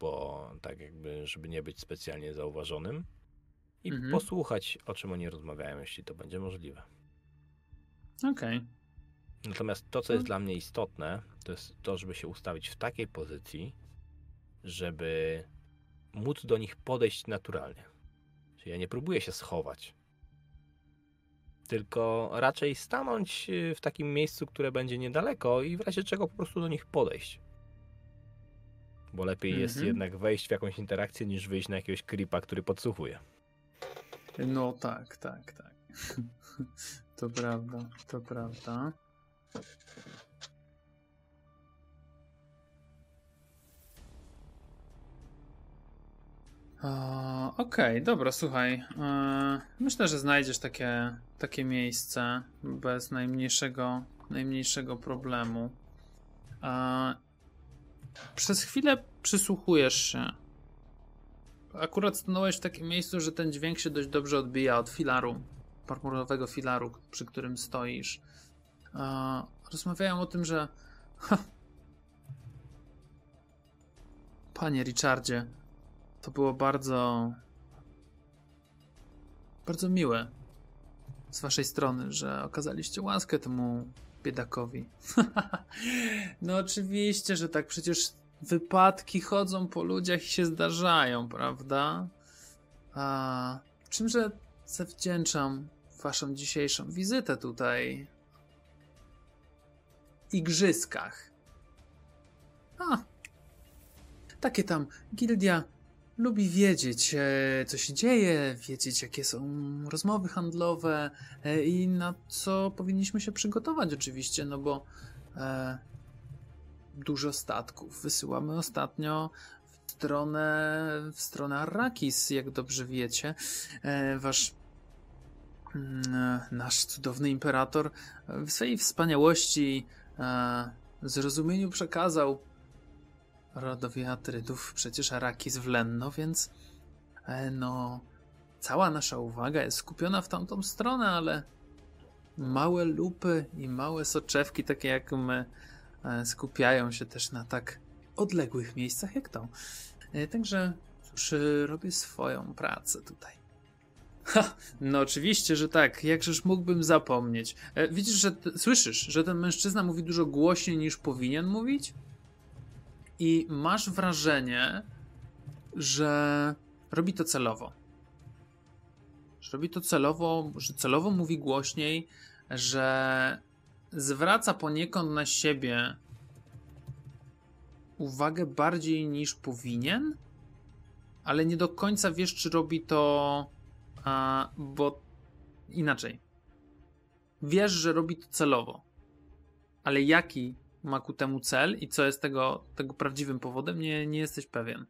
Speaker 4: bo tak jakby, żeby nie być specjalnie zauważonym i mhm. posłuchać, o czym oni rozmawiają, jeśli to będzie możliwe.
Speaker 1: Okej. Okay.
Speaker 4: Natomiast to, co jest dla mnie istotne, to jest to, żeby się ustawić w takiej pozycji, żeby móc do nich podejść naturalnie. Czyli ja nie próbuję się schować, tylko raczej stanąć y, w takim miejscu, które będzie niedaleko i w razie czego po prostu do nich podejść. Bo lepiej -hmm. jest mhm. jednak wejść w jakąś interakcję, niż wyjść na jakiegoś creepa, który podsłuchuje.
Speaker 1: No tak, tak, tak. to prawda, to prawda. Okej, okay, dobra, słuchaj. E, myślę, że znajdziesz takie, takie miejsce bez najmniejszego, najmniejszego problemu. E, przez chwilę przysłuchujesz się. Akurat stanąłeś w takim miejscu, że ten dźwięk się dość dobrze odbija od filaru, marmurowego filaru, przy którym stoisz. E, rozmawiają o tym, że. Panie Richardzie, to było bardzo. bardzo miłe z waszej strony, że okazaliście łaskę temu biedakowi. no oczywiście, że tak. Przecież wypadki chodzą po ludziach i się zdarzają, prawda? A czymże zawdzięczam waszą dzisiejszą wizytę tutaj? Igrzyskach. A, takie tam gildia lubi wiedzieć, e, co się dzieje, wiedzieć, jakie są rozmowy handlowe e, i na co powinniśmy się przygotować, oczywiście, no bo e, dużo statków wysyłamy ostatnio w stronę, w stronę Arrakis, jak dobrze wiecie. E, wasz mm, nasz cudowny imperator w swojej wspaniałości, e, zrozumieniu przekazał rodowi Atrydów przecież Arakis w Lenno, więc e, no cała nasza uwaga jest skupiona w tamtą stronę, ale małe lupy i małe soczewki, takie jak my, e, skupiają się też na tak odległych miejscach jak to. E, także cóż, robię swoją pracę tutaj. Ha, no oczywiście, że tak. Jakżeż mógłbym zapomnieć. Widzisz, że słyszysz, że ten mężczyzna mówi dużo głośniej niż powinien mówić? I masz wrażenie, że robi to celowo. Że robi to celowo, że celowo mówi głośniej, że zwraca poniekąd na siebie uwagę bardziej niż powinien, ale nie do końca wiesz, czy robi to, a, bo inaczej. Wiesz, że robi to celowo, ale jaki ma ku temu cel i co jest tego, tego prawdziwym powodem, nie, nie jesteś pewien.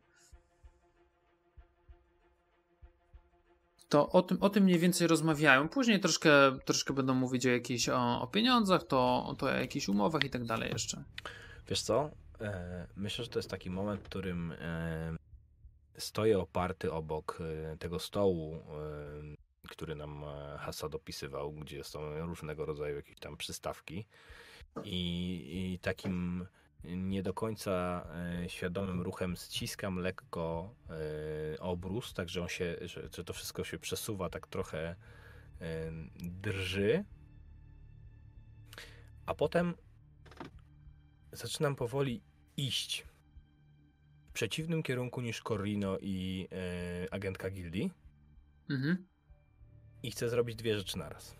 Speaker 1: To o tym, o tym mniej więcej rozmawiają. Później troszkę, troszkę będą mówić o jakichś o, o pieniądzach, to, to o jakichś umowach i tak dalej jeszcze.
Speaker 4: Wiesz co? E, myślę, że to jest taki moment, w którym e, stoję oparty obok e, tego stołu, który nam Hasa dopisywał, gdzie są różnego rodzaju jakieś tam przystawki i, i takim nie do końca e, świadomym ruchem ściskam lekko e, obrus, tak że on się, że, że to wszystko się przesuwa, tak trochę e, drży. A potem zaczynam powoli iść w przeciwnym kierunku niż Corrino i agentka gildii. Mhm. I chcę zrobić dwie rzeczy naraz.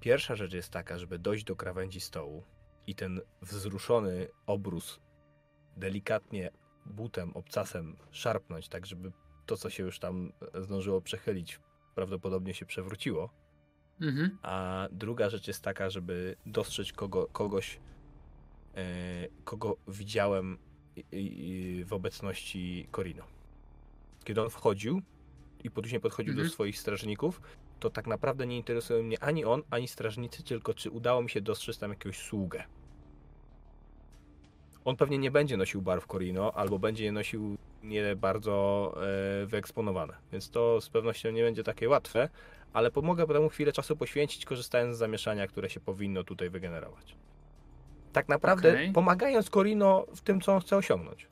Speaker 4: Pierwsza rzecz jest taka, żeby dojść do krawędzi stołu i ten wzruszony obrus delikatnie butem, obcasem szarpnąć, tak żeby to, co się już tam zdążyło przechylić, prawdopodobnie się przewróciło. Mhm. A druga rzecz jest taka, żeby dostrzec kogo, kogoś, e, kogo widziałem w obecności Corino. Kiedy on wchodził i później podchodził mhm. do swoich strażników, to tak naprawdę nie interesują mnie ani on, ani strażnicy, tylko czy udało mi się dostrzec tam jakąś sługę. On pewnie nie będzie nosił barw Corino, albo będzie je nosił nie bardzo e, wyeksponowane, więc to z pewnością nie będzie takie łatwe, ale pomogę temu chwilę czasu poświęcić, korzystając z zamieszania, które się powinno tutaj wygenerować. Tak naprawdę
Speaker 1: Okej.
Speaker 4: pomagając Corino w tym, co on chce osiągnąć.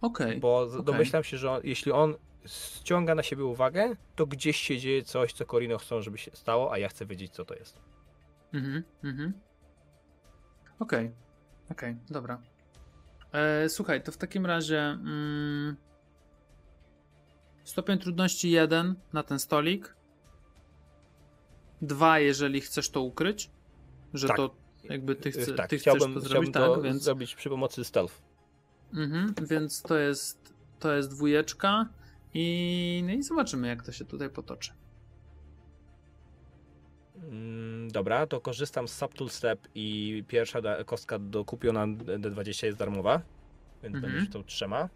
Speaker 1: Okej.
Speaker 4: Bo z-
Speaker 1: okej.
Speaker 4: domyślam się, że on, jeśli on ściąga na siebie uwagę, to gdzieś się dzieje coś, co Corino chcą, żeby się stało, a ja chcę wiedzieć, co to jest.
Speaker 1: Mhm, mhm. Okej, okej, dobra. E, słuchaj, to w takim razie mm, stopień trudności 1 na ten stolik. Dwa, jeżeli chcesz to ukryć, że
Speaker 4: Tak.
Speaker 1: to jakby ty, chce,
Speaker 4: tak,
Speaker 1: ty chcesz
Speaker 4: chciałbym,
Speaker 1: to
Speaker 4: chciałbym
Speaker 1: zrobić,
Speaker 4: to
Speaker 1: tak, więc,
Speaker 4: zrobić przy pomocy stealth.
Speaker 1: mhm, więc to jest to jest dwójeczka i, no i zobaczymy jak to się tutaj potoczy.
Speaker 4: Mm, Dobra, to korzystam z Subtool Step i pierwsza kostka do kupiona D20 jest darmowa, więc
Speaker 1: Mhm.
Speaker 4: będziesz tą trzema.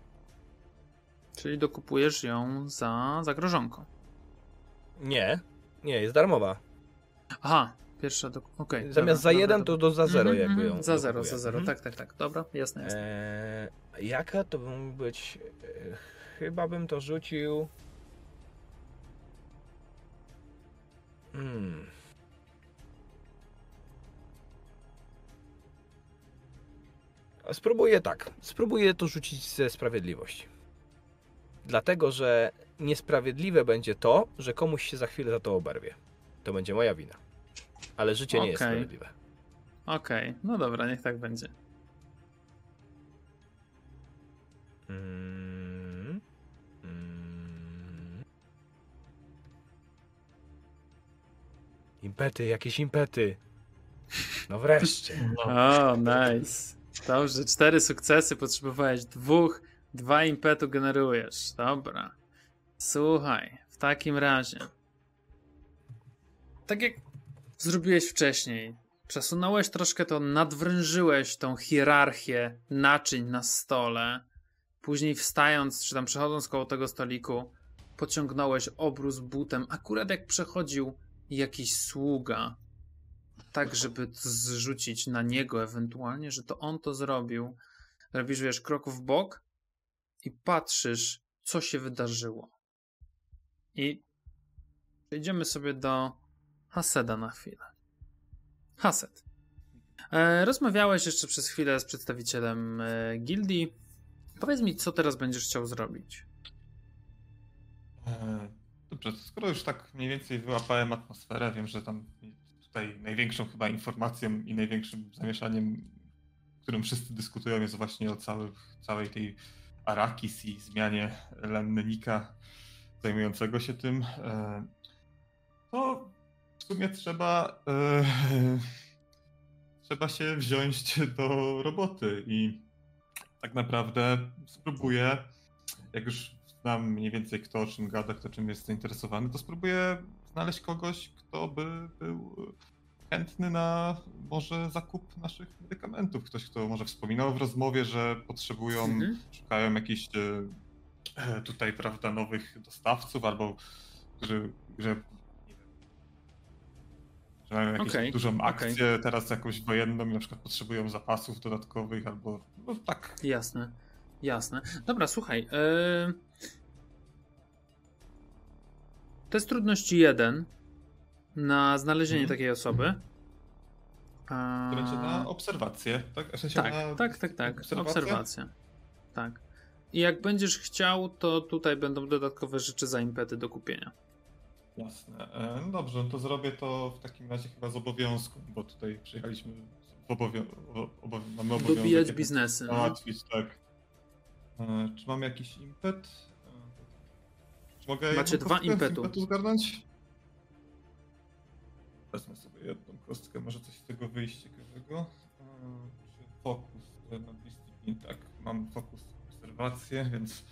Speaker 1: Czyli dokupujesz ją za zagrożonką.
Speaker 4: Nie, nie, jest darmowa.
Speaker 1: Aha, pierwsza do... okej.
Speaker 4: Zamiast
Speaker 1: dobra,
Speaker 4: za
Speaker 1: dobra,
Speaker 4: jeden,
Speaker 1: dobra.
Speaker 4: to do za zero
Speaker 1: Mhm,
Speaker 4: jakby
Speaker 1: mhm,
Speaker 4: ją
Speaker 1: Za zero,
Speaker 4: dokupuję.
Speaker 1: za zero,
Speaker 4: Mhm.
Speaker 1: tak, tak, tak. Dobra, jasne, jasne.
Speaker 4: Eee, jaka to by mógł być? Chyba bym to rzucił. Hmm. Spróbuję tak. Spróbuję to rzucić ze sprawiedliwości. Dlatego, że niesprawiedliwe będzie to, że komuś się za chwilę za to oberwie. To będzie moja wina. Ale życie nie jest
Speaker 1: Okej.
Speaker 4: sprawiedliwe.
Speaker 1: Okej, no dobra, niech tak będzie.
Speaker 4: Mm. Impety, jakieś impety. No wreszcie.
Speaker 3: No,
Speaker 1: O, nice. Dobrze, cztery sukcesy, potrzebowałeś dwóch, dwa impetu generujesz. Dobra. Słuchaj, w takim razie. Tak jak zrobiłeś wcześniej, przesunąłeś troszkę to, nadwrężyłeś tą hierarchię naczyń na stole. Później wstając, czy tam przechodząc koło tego stoliku, pociągnąłeś obrus butem, akurat jak przechodził jakiś sługa tak, żeby zrzucić na niego ewentualnie, że to on to zrobił. Robisz, wiesz, krok w bok i patrzysz, co się wydarzyło. I przejdziemy sobie do Haseda na chwilę. Hased. E, rozmawiałeś jeszcze przez chwilę z przedstawicielem e, gildii. Powiedz mi, co teraz będziesz chciał zrobić.
Speaker 2: Dobrze, skoro już tak mniej więcej wyłapałem atmosferę, wiem, że tam tutaj największą chyba informacją i największym zamieszaniem, którym wszyscy dyskutują, jest właśnie o całych, całej tej Arakis i zmianie Lennika zajmującego się tym. E, To w sumie trzeba e, trzeba się wziąć do roboty i tak naprawdę spróbuję, jak już znam mniej więcej kto o czym gada, kto czym jest zainteresowany, to spróbuję znaleźć kogoś, kto by był chętny na może zakup naszych medykamentów. Ktoś, kto może wspominał w rozmowie, że potrzebują,
Speaker 1: Mhm.
Speaker 2: szukają jakichś e, tutaj, prawda, nowych dostawców albo którzy, że że mają jakąś
Speaker 1: Okej,
Speaker 2: dużą akcję teraz jakąś wojenną i na przykład potrzebują zapasów dodatkowych albo no tak.
Speaker 1: Jasne, jasne. Dobra, słuchaj. Yy... To jest trudności jeden na znalezienie
Speaker 2: Mhm.
Speaker 1: takiej osoby. A...
Speaker 2: To będzie na obserwację, tak? W sensie
Speaker 1: Tak,
Speaker 2: na
Speaker 1: tak, tak, tak.
Speaker 2: obserwację?
Speaker 1: Obserwacja. Tak. I jak będziesz chciał, to tutaj będą dodatkowe rzeczy za impety do kupienia.
Speaker 2: Jasne. E, No dobrze, no to zrobię to w takim razie chyba z obowiązku, bo tutaj przyjechaliśmy w obowią- o- obo- mamy obowiązek
Speaker 1: Dobijać biznesy. No.
Speaker 2: załatwić, tak. E, Czy mam jakiś impet? Czy mogę
Speaker 1: Macie dwa impetu.
Speaker 2: impetu zgarnąć? Wezmę sobie jedną kostkę, może coś z tego wyjść ciekawego. E, Czy fokus e, na discyplin? Tak, mam fokus obserwację, więc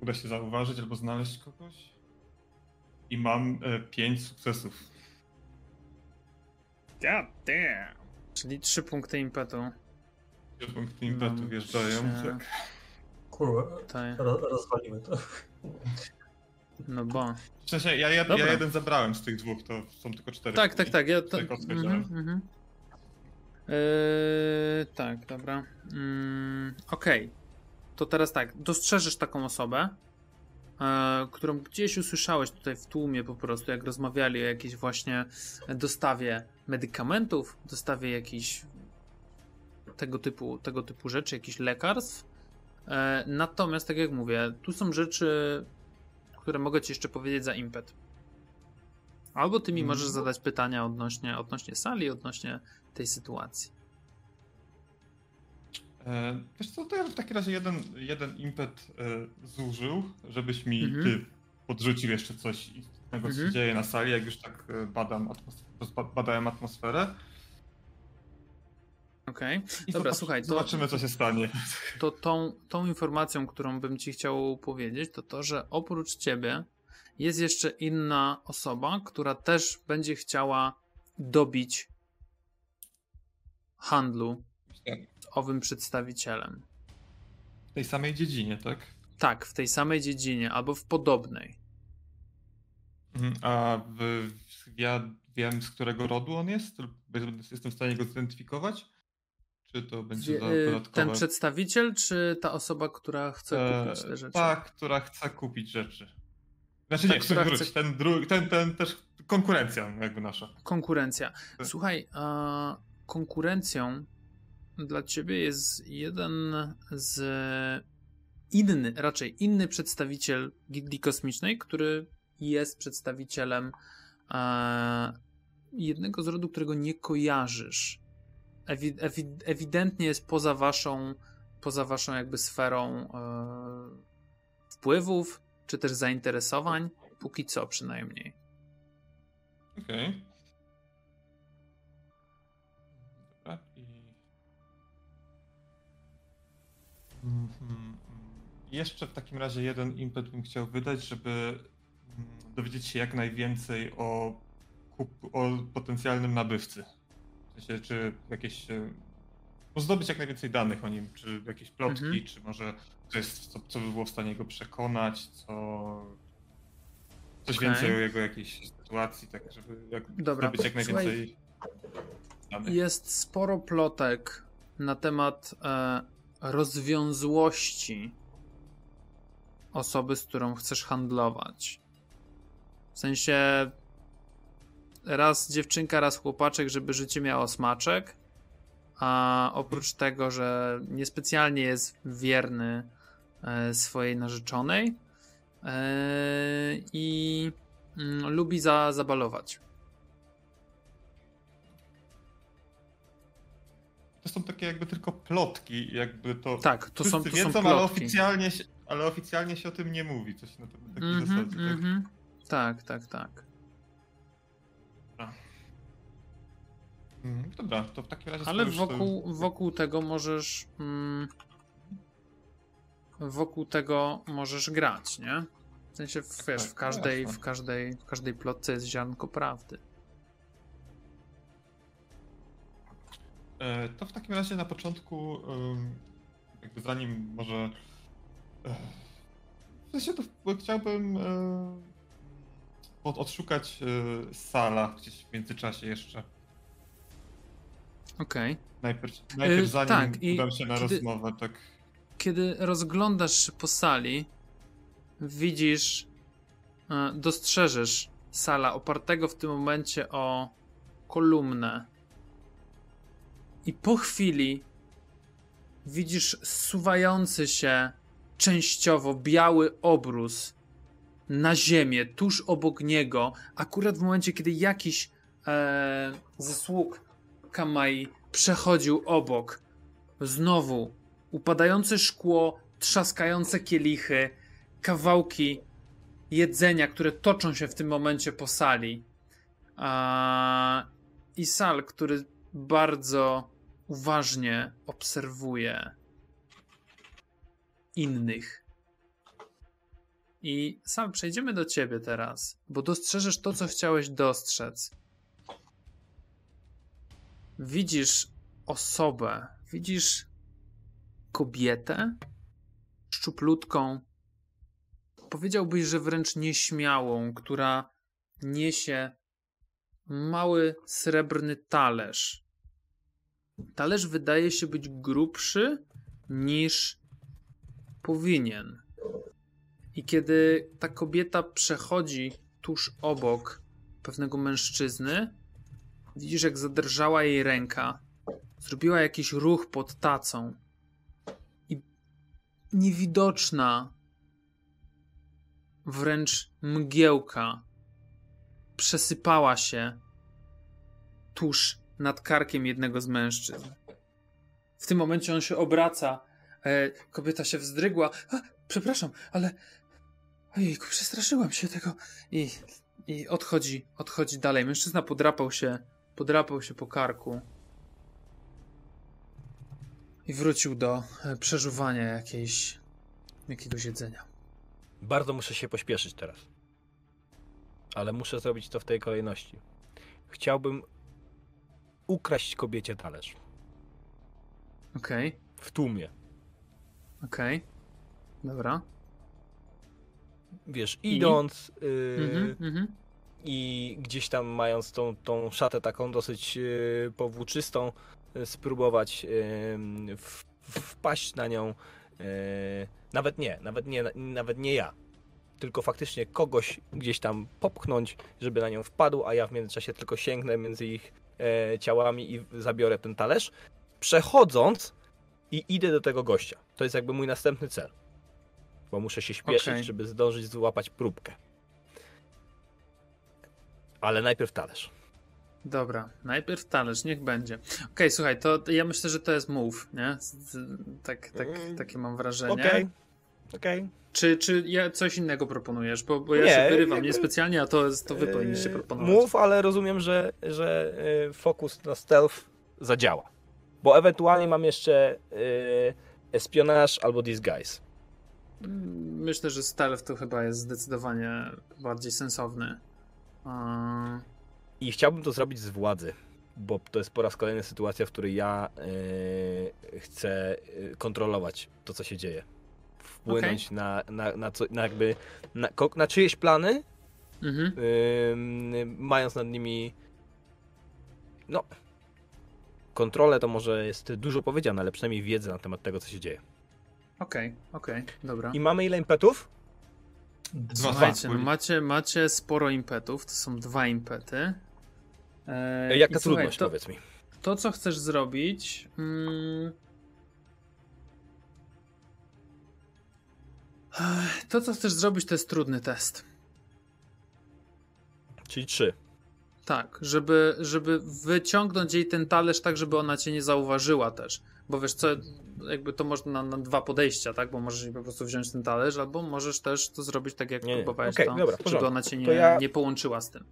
Speaker 2: uda się zauważyć albo znaleźć kogoś. I mam e, pięć sukcesów.
Speaker 1: God damn. Czyli trzy punkty impetu.
Speaker 2: Trzy punkty impetu wjeżdżają.
Speaker 1: trzy.
Speaker 2: Tak.
Speaker 3: kurwa, rozwalimy to.
Speaker 1: No bo.
Speaker 2: W sensie ja, ja jeden zabrałem z tych dwóch, to są tylko cztery.
Speaker 1: Tak, tak, tak. Ja to... Mhm. Eee, tak, dobra. Mm, Okej. To teraz tak. Dostrzeżysz taką osobę. e, którą gdzieś usłyszałeś tutaj w tłumie po prostu, jak rozmawiali o jakiejś właśnie dostawie medykamentów, dostawie jakichś tego typu, tego typu rzeczy, jakichś lekarstw. E, natomiast, tak jak mówię, tu są rzeczy, które mogę ci jeszcze powiedzieć za impet. Albo ty mi
Speaker 2: Mhm.
Speaker 1: możesz zadać pytania odnośnie, odnośnie sali, odnośnie tej sytuacji.
Speaker 2: E, wiesz co, to ja w takim razie jeden, jeden impet e, zużył, żebyś mi
Speaker 1: Mhm.
Speaker 2: ty podrzucił jeszcze coś istotnego, co
Speaker 1: Mhm.
Speaker 2: się dzieje na sali, jak już tak e, badam atmos- badałem atmosferę.
Speaker 1: Okej.
Speaker 2: I
Speaker 1: Dobra,
Speaker 2: zobacz-
Speaker 1: słuchaj, to-
Speaker 2: Zobaczymy, co się stanie.
Speaker 1: to tą, tą informacją, którą bym ci chciał powiedzieć, to to, że oprócz ciebie jest jeszcze inna osoba, która też będzie chciała dobić handlu z owym przedstawicielem.
Speaker 2: W tej samej dziedzinie, tak?
Speaker 1: Tak, w tej samej dziedzinie albo w podobnej.
Speaker 2: Mhm. A w, ja wiem, z którego rodu on jest? Jestem w stanie go zidentyfikować? Czy to będzie
Speaker 1: y,
Speaker 2: dodatkowe?
Speaker 1: Ten przedstawiciel, czy ta osoba, która chce
Speaker 2: E,
Speaker 1: kupić te rzeczy?
Speaker 2: Tak, która chce kupić rzeczy. Znaczy nie,
Speaker 1: Tak,
Speaker 2: który
Speaker 1: która
Speaker 2: wróć,
Speaker 1: chce-
Speaker 2: ten, dru- ten, ten też konkurencja jakby nasza.
Speaker 1: Konkurencja. Słuchaj, a konkurencją dla ciebie jest jeden z inny, raczej inny przedstawiciel Gildii Kosmicznej, który jest przedstawicielem e, jednego z rodu, którego nie kojarzysz. Ewi- ewi- ewidentnie jest poza waszą, poza waszą jakby sferą e, wpływów, czy też zainteresowań, póki co przynajmniej.
Speaker 2: Okej. I... Mhm. Jeszcze w takim razie jeden impet bym chciał wydać, żeby mm, dowiedzieć się jak najwięcej o, o potencjalnym nabywcy. W sensie, czy jakieś... No zdobyć jak najwięcej danych o nim, czy jakieś plotki,
Speaker 1: Mhm.
Speaker 2: czy może to jest, co, co by było w stanie go przekonać, co... Coś
Speaker 1: Okej.
Speaker 2: więcej o jego jakiejś sytuacji, tak żeby jak
Speaker 1: Dobra,
Speaker 2: zdobyć jak
Speaker 1: słuchaj,
Speaker 2: najwięcej danych.
Speaker 1: Jest sporo plotek na temat e, rozwiązłości osoby, z którą chcesz handlować. W sensie raz dziewczynka, raz chłopaczek, żeby życie miało smaczek, a oprócz tego, że niespecjalnie jest wierny e, swojej narzeczonej e, i mm, lubi za, zabalować.
Speaker 2: To są takie jakby tylko plotki, jakby to
Speaker 1: Tak, to są, to
Speaker 2: wszyscy
Speaker 1: są
Speaker 2: wiedzą,
Speaker 1: plotki.
Speaker 2: ale oficjalnie, się, ale oficjalnie się o tym nie mówi, coś na, takiej
Speaker 1: Mhm,
Speaker 2: zasadzie, tak?
Speaker 1: mhm. Tak, tak, tak.
Speaker 2: Mhm, Dobra, to w takim razie...
Speaker 1: Ale
Speaker 2: już to-
Speaker 1: wokół, wokół tego możesz. Mm, wokół tego możesz grać, nie? W sensie, w, wiesz, w
Speaker 2: tak,
Speaker 1: każdej, w każdej, w każdej plotce jest ziarnko prawdy.
Speaker 2: E, To w takim razie na początku, jakby zanim może... e, W sensie to chciałbym e, od- odszukać Sala gdzieś w międzyczasie jeszcze.
Speaker 1: Okej.
Speaker 2: Najpierw, najpierw zanim
Speaker 1: tak,
Speaker 2: udam się na
Speaker 1: kiedy-
Speaker 2: rozmowę, tak...
Speaker 1: Kiedy rozglądasz się po sali, widzisz, e, dostrzeżesz sala opartego w tym momencie o kolumnę. I po chwili widzisz zsuwający się częściowo biały obrus na ziemię, tuż obok niego, akurat w momencie, kiedy jakiś e, ze sług Kamai przechodził obok. Znowu upadające szkło, trzaskające kielichy, kawałki jedzenia, które toczą się w tym momencie po sali. A... I Sal, który bardzo uważnie obserwuje innych. I Sal, przejdziemy do ciebie teraz, bo dostrzeżesz to, co chciałeś dostrzec. Widzisz osobę, widzisz kobietę szczuplutką, powiedziałbyś, że wręcz nieśmiałą, która niesie mały srebrny talerz. Talerz wydaje się być grubszy niż powinien. I kiedy ta kobieta przechodzi tuż obok pewnego mężczyzny, widzisz, jak zadrżała jej ręka. Zrobiła jakiś ruch pod tacą. I niewidoczna, wręcz mgiełka przesypała się tuż nad karkiem jednego z mężczyzn. W tym momencie on się obraca. E, kobieta się wzdrygła. A, przepraszam, ale. Ojejku, przestraszyłam się tego. I, I odchodzi, odchodzi dalej. Mężczyzna podrapał się, podrapał się po karku. I wrócił do e, przeżuwania jakiejś, jakiegoś jedzenia.
Speaker 4: Bardzo muszę się pośpieszyć teraz. Ale muszę zrobić to w tej kolejności. Chciałbym ukraść kobiecie talerz.
Speaker 1: Okej,
Speaker 4: W tłumie.
Speaker 1: okej. Dobra.
Speaker 4: Wiesz,
Speaker 1: I?
Speaker 4: idąc yy,
Speaker 1: Mhm, mhm.
Speaker 4: I gdzieś tam mając tą, tą szatę taką dosyć yy, powłóczystą, yy, spróbować w, wpaść na nią. Nawet nie, nawet nie, nawet nie ja. Tylko faktycznie kogoś gdzieś tam popchnąć, żeby na nią wpadł, a ja w międzyczasie tylko sięgnę między ich e, ciałami i zabiorę ten talerz. Przechodząc i idę do tego gościa. To jest jakby mój następny cel. Bo muszę się śpieszyć,
Speaker 1: Okej.
Speaker 4: żeby zdążyć złapać próbkę. Ale najpierw talerz.
Speaker 1: Dobra, najpierw talerz, niech będzie. Okej, słuchaj, to ja myślę, że to jest move, nie? Tak, tak,
Speaker 4: Mm,
Speaker 1: takie mam wrażenie.
Speaker 4: Okej. Okej.
Speaker 1: Czy, czy ja coś innego proponujesz? Bo, bo ja
Speaker 4: Nie,
Speaker 1: się wyrywam
Speaker 4: jakby-
Speaker 1: niespecjalnie, a to, to wy powinniście
Speaker 4: Yy,
Speaker 1: proponować.
Speaker 4: Mów, ale rozumiem, że, że yy, fokus na stealth zadziała. Bo ewentualnie mam jeszcze yy, espionage albo disguise.
Speaker 1: Mm, Myślę, że stealth to chyba jest zdecydowanie bardziej sensowny.
Speaker 4: I chciałbym to zrobić z władzy, bo to jest po raz kolejny sytuacja, w której ja yy, chcę yy, kontrolować to, co się dzieje. Wpłynąć na, na, na, co, na jakby na, na czyjeś plany,
Speaker 1: Mhm.
Speaker 4: yy, mając nad nimi no kontrolę to może jest dużo powiedziane, ale przynajmniej wiedzę na temat tego, co się dzieje.
Speaker 1: Okej, okej, dobra.
Speaker 4: I mamy ile impetów?
Speaker 3: Dwa.
Speaker 1: Słuchajcie,
Speaker 2: Dwa.
Speaker 1: macie, macie sporo impetów, to są dwa impety. E,
Speaker 4: Jaka
Speaker 1: i słuchaj,
Speaker 4: trudność,
Speaker 1: to,
Speaker 4: powiedz mi?
Speaker 1: to, co chcesz zrobić. Mm, to, co chcesz zrobić, to jest trudny test.
Speaker 4: Czyli trzy.
Speaker 1: Tak, żeby, żeby wyciągnąć jej ten talerz tak, żeby ona cię nie zauważyła też. Bo wiesz co, jakby to można na, na dwa podejścia, tak? Bo możesz jej po prostu wziąć ten talerz, albo możesz też to zrobić tak, jak
Speaker 4: Nie,
Speaker 1: próbowałeś
Speaker 4: Okej,
Speaker 1: to,
Speaker 4: dobra,
Speaker 1: żeby
Speaker 4: porządku.
Speaker 1: ona cię nie,
Speaker 4: ja-
Speaker 1: nie połączyła z tym.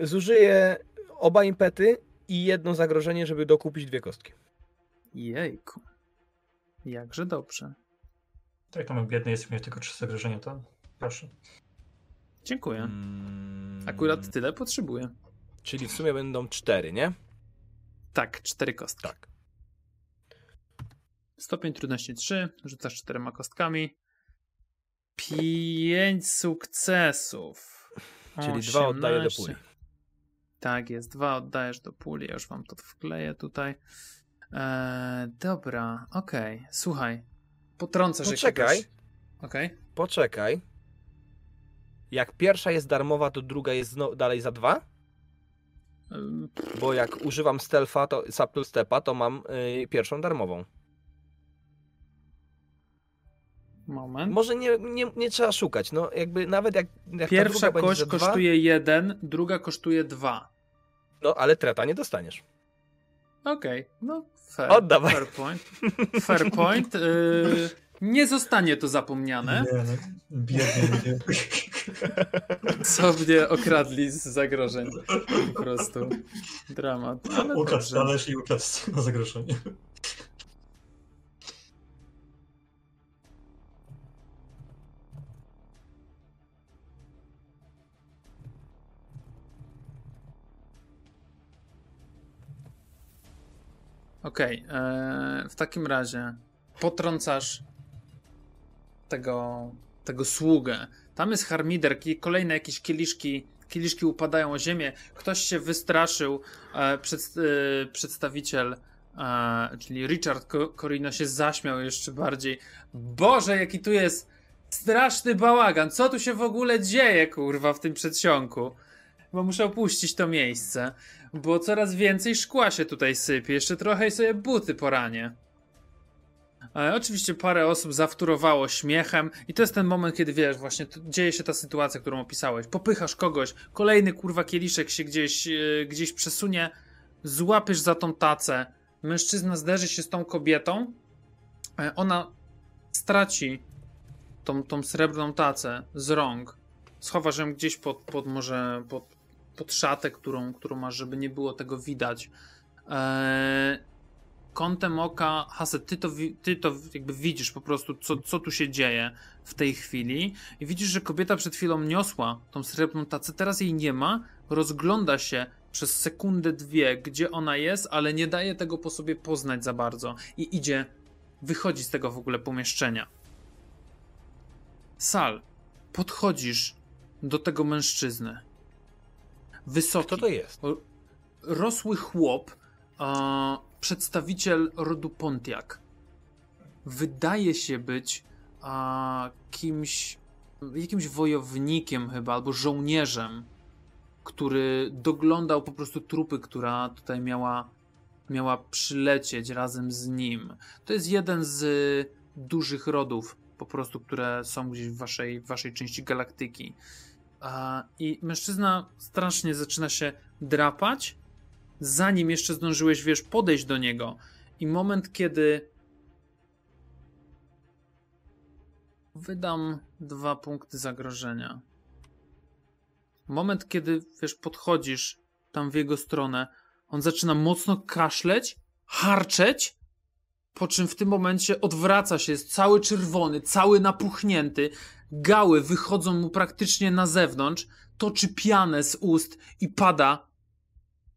Speaker 4: Zużyję oba impety i jedno zagrożenie, żeby dokupić dwie kostki.
Speaker 1: Jejku. Jakże dobrze.
Speaker 3: Tak, to mam biedny jest mieć tylko trzy zagrożenia, to proszę.
Speaker 1: Dziękuję.
Speaker 4: Mm,
Speaker 1: Akurat tyle potrzebuję.
Speaker 4: Czyli w sumie będą cztery, nie?
Speaker 1: Tak, cztery kostki.
Speaker 4: Tak.
Speaker 1: Stopień trudności 3, rzucasz czterema kostkami. Pięć sukcesów.
Speaker 4: Czyli dwa oddaję do
Speaker 1: 18.
Speaker 4: puli.
Speaker 1: Tak jest, dwa oddajesz do puli. Ja już wam to wkleję tutaj. Eee, dobra, okej. Słuchaj, potrącasz
Speaker 4: Poczekaj.
Speaker 1: jakiegoś... Okej.
Speaker 4: Poczekaj. Jak pierwsza jest darmowa, to druga jest dalej za dwa? Bo jak używam stealtha, to subtle stepa, to mam y, pierwszą darmową.
Speaker 1: Moment.
Speaker 4: Może nie, nie, nie trzeba szukać, no jakby nawet jak, jak
Speaker 1: Pierwsza kość
Speaker 4: za dwa,
Speaker 1: kosztuje jeden, druga kosztuje dwa.
Speaker 4: No ale treta nie dostaniesz.
Speaker 1: Okej, no fair.
Speaker 4: Oddawaj.
Speaker 1: Fair point. Fair point. Yy, nie zostanie to zapomniane,
Speaker 3: Nie, no, biedny nie.
Speaker 1: co mnie okradli z zagrożeń. Po prostu. Dramat. Ale
Speaker 3: Ukradł
Speaker 1: dobrze.
Speaker 3: talerz i ukradł na zagrożenie.
Speaker 1: Okej, e, w takim razie potrącasz tego, tego sługę. Tam jest harmider, kolejne jakieś kieliszki, kieliszki upadają o ziemię. Ktoś się wystraszył, e, przed, e, przedstawiciel, e, czyli Richard Co- Corino się zaśmiał jeszcze bardziej. Boże, jaki tu jest straszny bałagan. Co tu się w ogóle dzieje, kurwa, w tym przedsionku? Bo muszę opuścić to miejsce, bo coraz więcej szkła się tutaj sypie. Jeszcze trochę i sobie buty poranie. E, oczywiście parę osób zawtórowało śmiechem i to jest ten moment, kiedy wiesz, właśnie dzieje się ta sytuacja, którą opisałeś. Popychasz kogoś, kolejny kurwa kieliszek się gdzieś, e, gdzieś przesunie, złapiesz za tą tacę, mężczyzna zderzy się z tą kobietą, e, ona straci tą, tą srebrną tacę z rąk, schowasz ją gdzieś pod, pod może pod, pod szatę, którą, którą masz, żeby nie było tego widać. Eee, kątem oka, Haset, ty to, ty to jakby widzisz po prostu, co, co tu się dzieje w tej chwili i widzisz, że kobieta przed chwilą niosła tą srebrną tacę, teraz jej nie ma, rozgląda się przez sekundę, dwie, gdzie ona jest, ale nie daje tego po sobie poznać za bardzo i idzie, wychodzi z tego w ogóle pomieszczenia. Sal, podchodzisz do tego mężczyzny. Wysoki.
Speaker 4: Kto to jest?
Speaker 1: Rosły chłop, przedstawiciel rodu Pontiac. Wydaje się być a, kimś, jakimś wojownikiem chyba, albo żołnierzem, który doglądał po prostu trupy, która tutaj miała, miała przylecieć razem z nim. To jest jeden z dużych rodów, po prostu, które są gdzieś w waszej, w waszej części galaktyki. I mężczyzna strasznie zaczyna się drapać, zanim jeszcze zdążyłeś, wiesz, podejść do niego. I moment, kiedy wydam dwa punkty zagrożenia. Moment, kiedy, wiesz, podchodzisz tam w jego stronę, on zaczyna mocno kaszleć, harczeć, po czym w tym momencie odwraca się, jest cały czerwony, cały napuchnięty, gały wychodzą mu praktycznie na zewnątrz, toczy pianę z ust i pada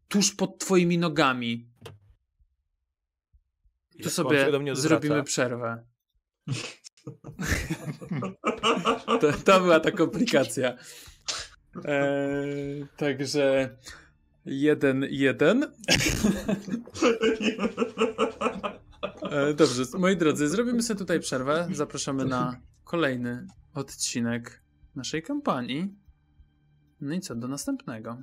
Speaker 1: tuż pod twoimi nogami. Tu sobie zrobimy przerwę. to, to była ta komplikacja. Eee, także jeden, jeden. eee, dobrze, moi drodzy, zrobimy sobie tutaj przerwę. Zapraszamy na kolejny odcinek naszej kampanii. No i co, do następnego.